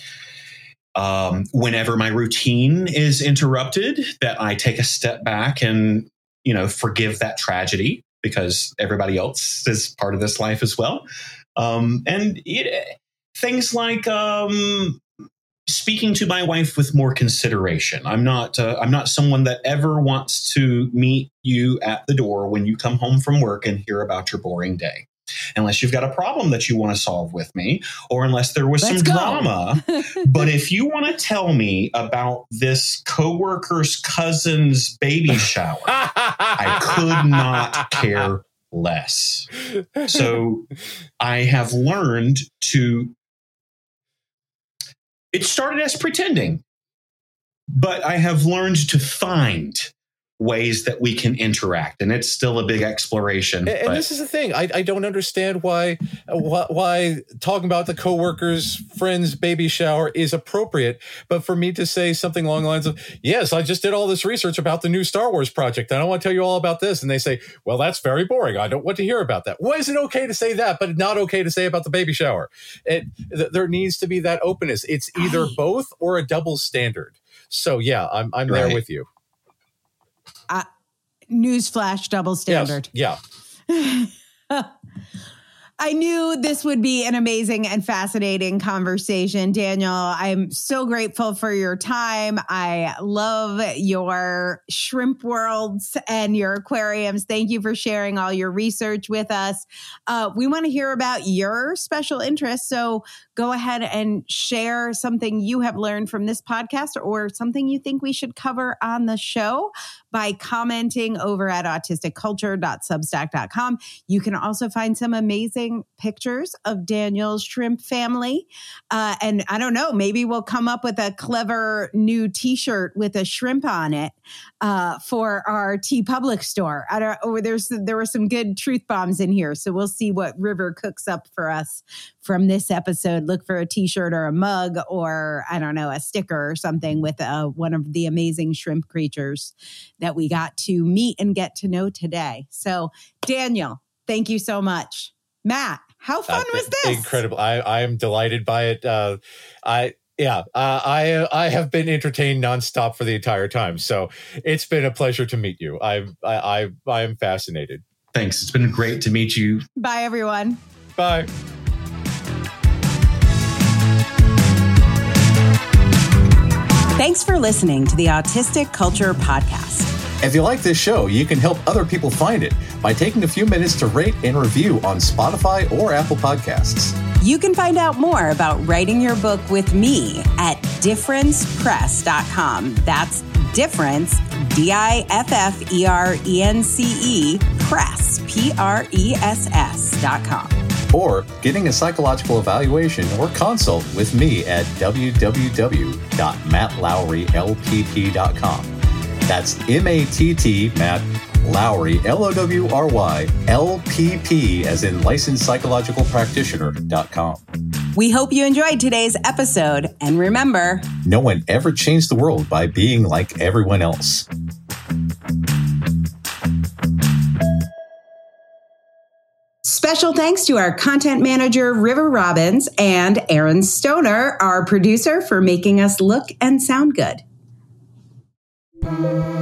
um, whenever my routine is interrupted, that I take a step back and, you know, forgive that tragedy because everybody else is part of this life as well. Um, and it, things like um, speaking to my wife with more consideration. I'm not uh, I'm not someone that ever wants to meet you at the door when you come home from work and hear about your boring day. Unless you've got a problem that you want to solve with me, or unless there was Let's some go. drama. but if you want to tell me about this coworker's cousin's baby shower, I could not care less. So I have learned to it started as pretending, but I have learned to find ways that we can interact and it's still a big exploration
and, and this is the thing I, I don't understand why, why why talking about the coworkers friends baby shower is appropriate but for me to say something along the lines of yes i just did all this research about the new star wars project and i want to tell you all about this and they say well that's very boring i don't want to hear about that. Why is it okay to say that but not okay to say about the baby shower? It, th- there needs to be that openness. It's either both or a double standard. So yeah i'm, I'm right. there with you
newsflash double standard.
Yes. Yeah.
I knew this would be an amazing and fascinating conversation, Daniel. I'm so grateful for your time. I love your shrimp worlds and your aquariums. Thank you for sharing all your research with us. Uh, we want to hear about your special interests. So go ahead and share something you have learned from this podcast or something you think we should cover on the show by commenting over at autisticculture.substack.com. You can also find some amazing pictures of Daniel's shrimp family. Uh, and I don't know, maybe we'll come up with a clever new t shirt with a shrimp on it uh, for our TeePublic store. I don't, or there's, there were some good truth bombs in here. So we'll see what River cooks up for us from this episode. Look for a t shirt or a mug or, I don't know, a sticker or something with uh, one of the amazing shrimp creatures that we got to meet and get to know today. So, Daniel, thank you so much. Matt, how uh, fun uh, was this?
Incredible. I, I am delighted by it. Uh, I, yeah, uh, I I have been entertained nonstop for the entire time. So it's been a pleasure to meet you. I I I, I am fascinated.
Thanks. It's been great to meet you.
Bye, everyone.
Bye.
Thanks for listening to the Autistic Culture Podcast.
If you like this show, you can help other people find it by taking a few minutes to rate and review on Spotify or Apple Podcasts.
You can find out more about writing your book with me at differencepress.com. That's difference, D I F F E R E N C E, press, P R E S S dot com
or getting a psychological evaluation or consult with me at www.mattlowrylpp.com. That's M A T T, Matt Lowry, L O W R Y, L P P, as in licensed psychological practitioner.com.
We hope you enjoyed today's episode. And remember,
no one ever changed the world by being like everyone else.
Special thanks to our content manager, River Robbins, and Aaron Stoner, our producer, for making us look and sound good. Música